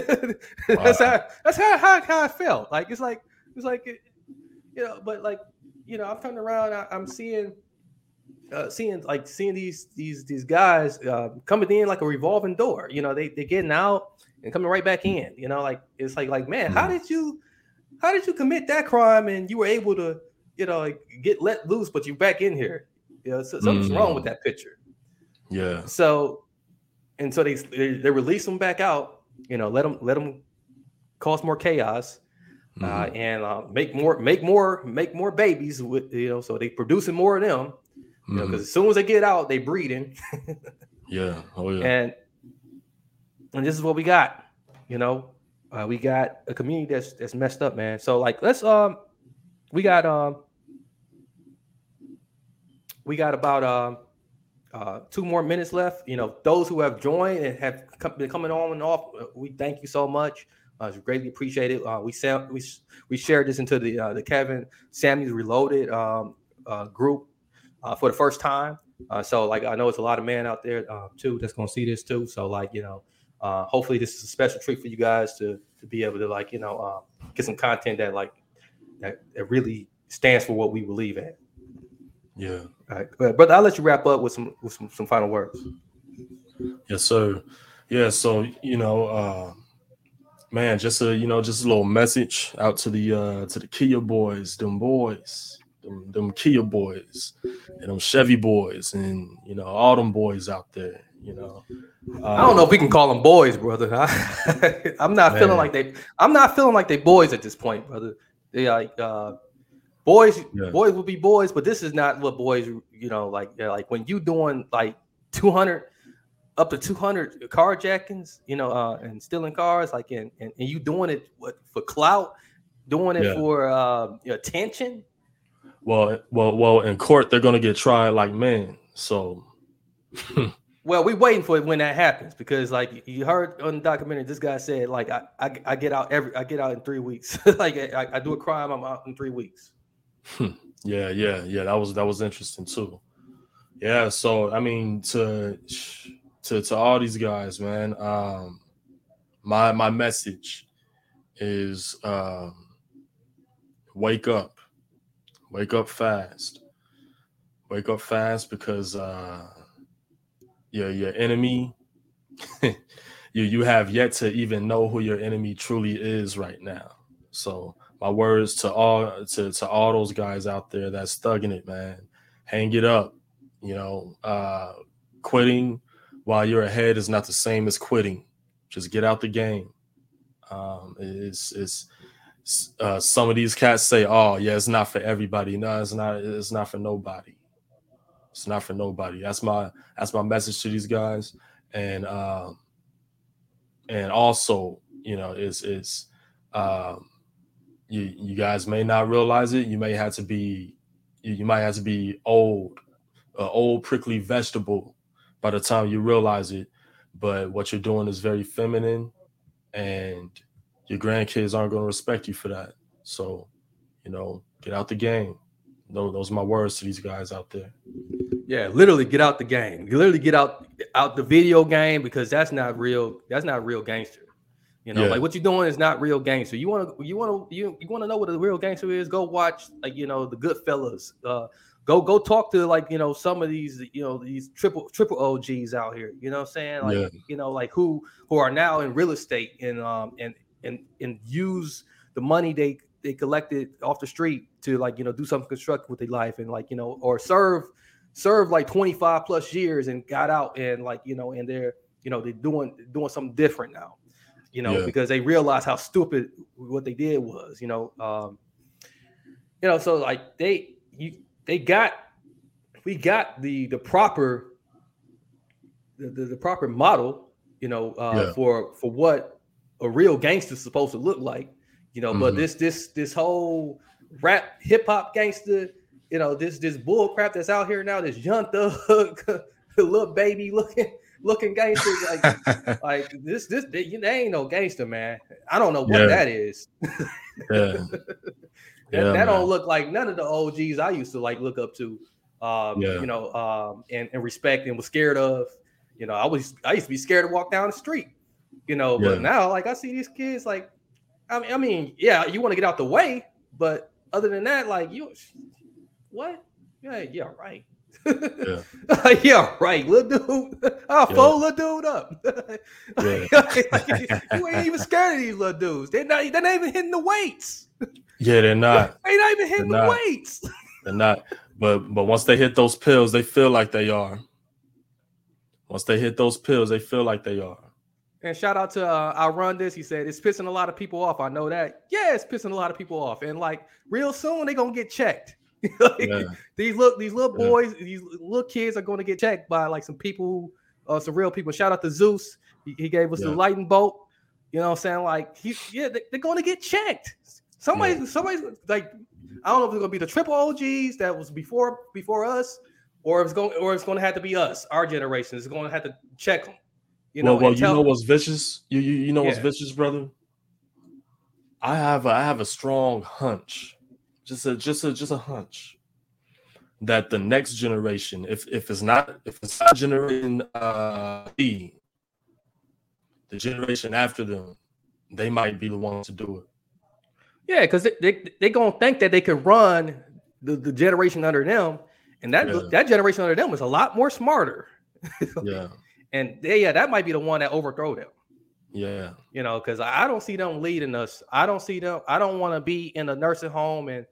that's how that's how, how, how I felt. Like it's like it's like you know, but like you know, I'm turning around, I, am seeing uh, seeing like seeing these these these guys uh, coming in like a revolving door. You know, they they getting out and coming right back in. You know, like it's like like man, how did you how did you commit that crime and you were able to, you know, like get let loose, but you're back in here? You know, so, something's mm. wrong with mm. that picture. Yeah. So, and so they, they they release them back out. You know, let them let them cause more chaos. Uh, mm-hmm. Uh, and uh, make more, make more, make more babies with you know. So they producing more of them, because mm-hmm. as soon as they get out, they breeding. yeah, oh yeah. And and this is what we got, you know. Uh, we got a community that's that's messed up, man. So like, let's um, we got um, we got about um, uh, two more minutes left. You know, those who have joined and have come, been coming on and off, uh, we thank you so much. Uh, it's greatly appreciated. Uh, we sent we we shared this into the uh, the Kevin Samuels Reloaded um, uh, group uh, for the first time. Uh, so like I know it's a lot of men out there too that's gonna see this too. So like you know uh, hopefully this is a special treat for you guys to to be able to like you know get some content that like that, that really stands for what we believe in. Yeah. All right, brother. I'll let you wrap up with some with some, some final words. Yes, sir. Yeah. So you know, uh, man, just a you know, just a little message out to the uh to the Kia boys, them boys, them, them Kia boys, and them Chevy boys, and you know, all them boys out there. You know, I don't know if we can call them boys, brother. I, am not man. feeling like they. I'm not feeling like they boys at this point, brother. They like uh, boys. Yeah. Boys will be boys, but this is not what boys. You know, like like when you doing like 200 up to 200 carjackings, you know, uh, and stealing cars, like and, and, and you doing it what, for clout, doing it yeah. for uh, attention. Well, well, well, in court they're gonna get tried like men. So Well, we waiting for it when that happens because, like you heard on the documentary, this guy said, like I, I, I get out every, I get out in three weeks. like I, I, do a crime, I'm out in three weeks. Yeah, yeah, yeah. That was that was interesting too. Yeah, so I mean, to to to all these guys, man. Um, my my message is um, wake up, wake up fast, wake up fast because. Uh, your your enemy you you have yet to even know who your enemy truly is right now so my words to all to, to all those guys out there that's thugging it man hang it up you know uh quitting while you're ahead is not the same as quitting just get out the game um it's it's uh, some of these cats say oh yeah it's not for everybody no it's not it's not for nobody it's not for nobody. That's my that's my message to these guys. And um and also, you know, is is um you you guys may not realize it. You may have to be you, you might have to be old, an old prickly vegetable by the time you realize it. But what you're doing is very feminine and your grandkids aren't going to respect you for that. So, you know, get out the game. Those, those are my words to these guys out there. Yeah, literally get out the game. You literally get out out the video game because that's not real. That's not real gangster. You know, yeah. like what you're doing is not real gangster. You want to, you want to, you, you want to know what a real gangster is? Go watch, like you know, the Goodfellas, uh, go go talk to like you know some of these you know these triple triple OGs out here. You know what I'm saying? Like Yeah. you know like who who are now in real estate and um and and and use the money they they collected off the street to like you know do something constructive with their life and like you know or serve serve like 25 plus years and got out and like you know and they're you know they're doing doing something different now you know Yeah. because they realize how stupid what they did was you know um you know so like they you they got we got the the proper the, the, the proper model you know uh Yeah. for for what a real gangster's supposed to look like you know but Mhm. this this this whole rap hip hop gangster you know this this bull crap that's out here now this young thug little baby looking looking gangster like like this this they, they ain't no gangster man i don't know what Yeah. that is Yeah. that, Yeah, that don't look like none of the OGs I used to like look up to, um, Yeah. you know, um, and, and respect and was scared of. You know, I was I used to be scared to walk down the street. You know, Yeah. but now like I see these kids like, I mean, I mean, yeah, you want to get out the way, but other than that, like you, what? Yeah, yeah, right. Yeah. yeah, right, little dude. I'll Yeah. fold little dude up. Yeah. you ain't even scared of these little dudes. They're not. They're not even hitting the weights. Yeah, they're not. They're not even hitting They're the not. weights. They're not. But but once they hit those pills, they feel like they are. Once they hit those pills, they feel like they are. And shout out to uh, I run this. He said it's pissing a lot of people off. I know that. Yeah, it's pissing a lot of people off. And like real soon they're gonna get checked. Like, Yeah. These look these little Yeah. boys, these little kids are gonna get checked by like some people, who, uh, some real people. Shout out to Zeus. He, he gave us the lightning bolt. You know what I'm saying? Like he, yeah, they, are gonna get checked. Somebody, somebody's like, I don't know if it's gonna be the triple OGs that was before before us, or it's going or it's gonna have to be us, our generation. It's gonna have to check them. You know, well, well, you know what's vicious? You you, you know what's vicious, brother? I have a, I have a strong hunch, just a just a just a hunch that the next generation, if if it's not if it's not generation uh B, the generation after them, they might be the ones to do it. Yeah, because they, they they gonna think that they can run the, the generation under them, and that Yeah. that generation under them is a lot more smarter. Yeah, And they, yeah, that might be the one that overthrow them. yeah, You know, because I don't see them leading us. I don't see them. I don't want to be in a nursing home and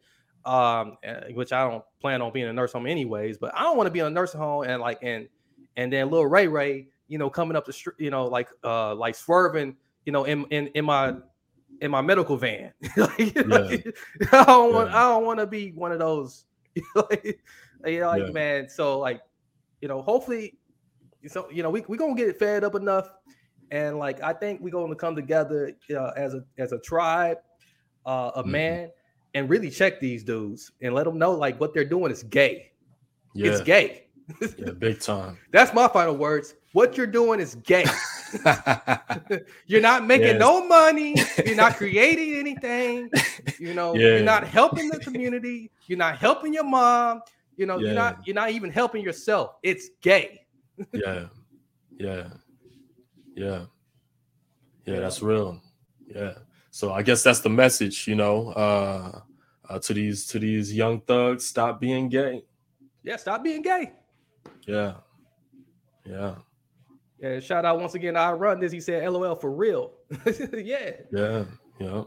um, uh, which I don't plan on being in a nursing home anyways. But I don't want to be in a nursing home and like and and then little Ray Ray, you know, coming up the street, you know, like uh like swerving, you know, in in in my in my medical van. Like, like, I don't want I don't want to be one of those. like, you know, like Yeah. man. So like, you know, hopefully, so you know, we we gonna get fed up enough, and like I think we gonna come together uh, as a as a tribe, uh, a Mhm. man, and really check these dudes and let them know like what they're doing is gay. yeah, It's gay. yeah, big time. That's my final words. What you're doing is gay. you're not making Yes. no money. You're not creating anything. You know, Yeah. you're not helping the community. You're not helping your mom. You know, Yeah. you're not you're not even helping yourself. It's gay. yeah, yeah, yeah, yeah. That's real. Yeah. So I guess that's the message, you know, uh, uh, to these to these young thugs. Stop being gay. Yeah, stop being gay. Yeah, yeah, Yeah, shout out once again. I run this. He said, "LOL for real." yeah. yeah, yeah.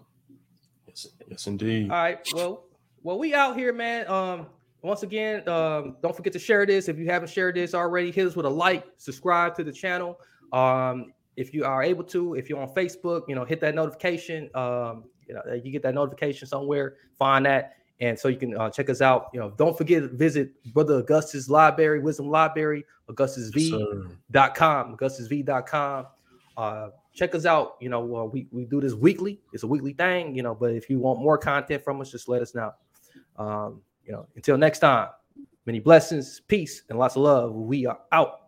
Yes, yes, indeed. All right. Well, well, we out here, man. Um, once again, um, don't forget to share this. If you haven't shared this already, hit us with a like, subscribe to the channel. Um, if you are able to, if you're on Facebook, you know, hit that notification. Um, you know, you get that notification somewhere, find that, and so you can uh, check us out. You know, don't forget to visit Brother Augustus Library, Wisdom Library, AugustusV.com, AugustusV.com. Uh, check us out. You know, uh, we we do this weekly. It's a weekly thing. You know, but if you want more content from us, just let us know. Um, you know, until next time, many blessings, peace, and lots of love. We are out.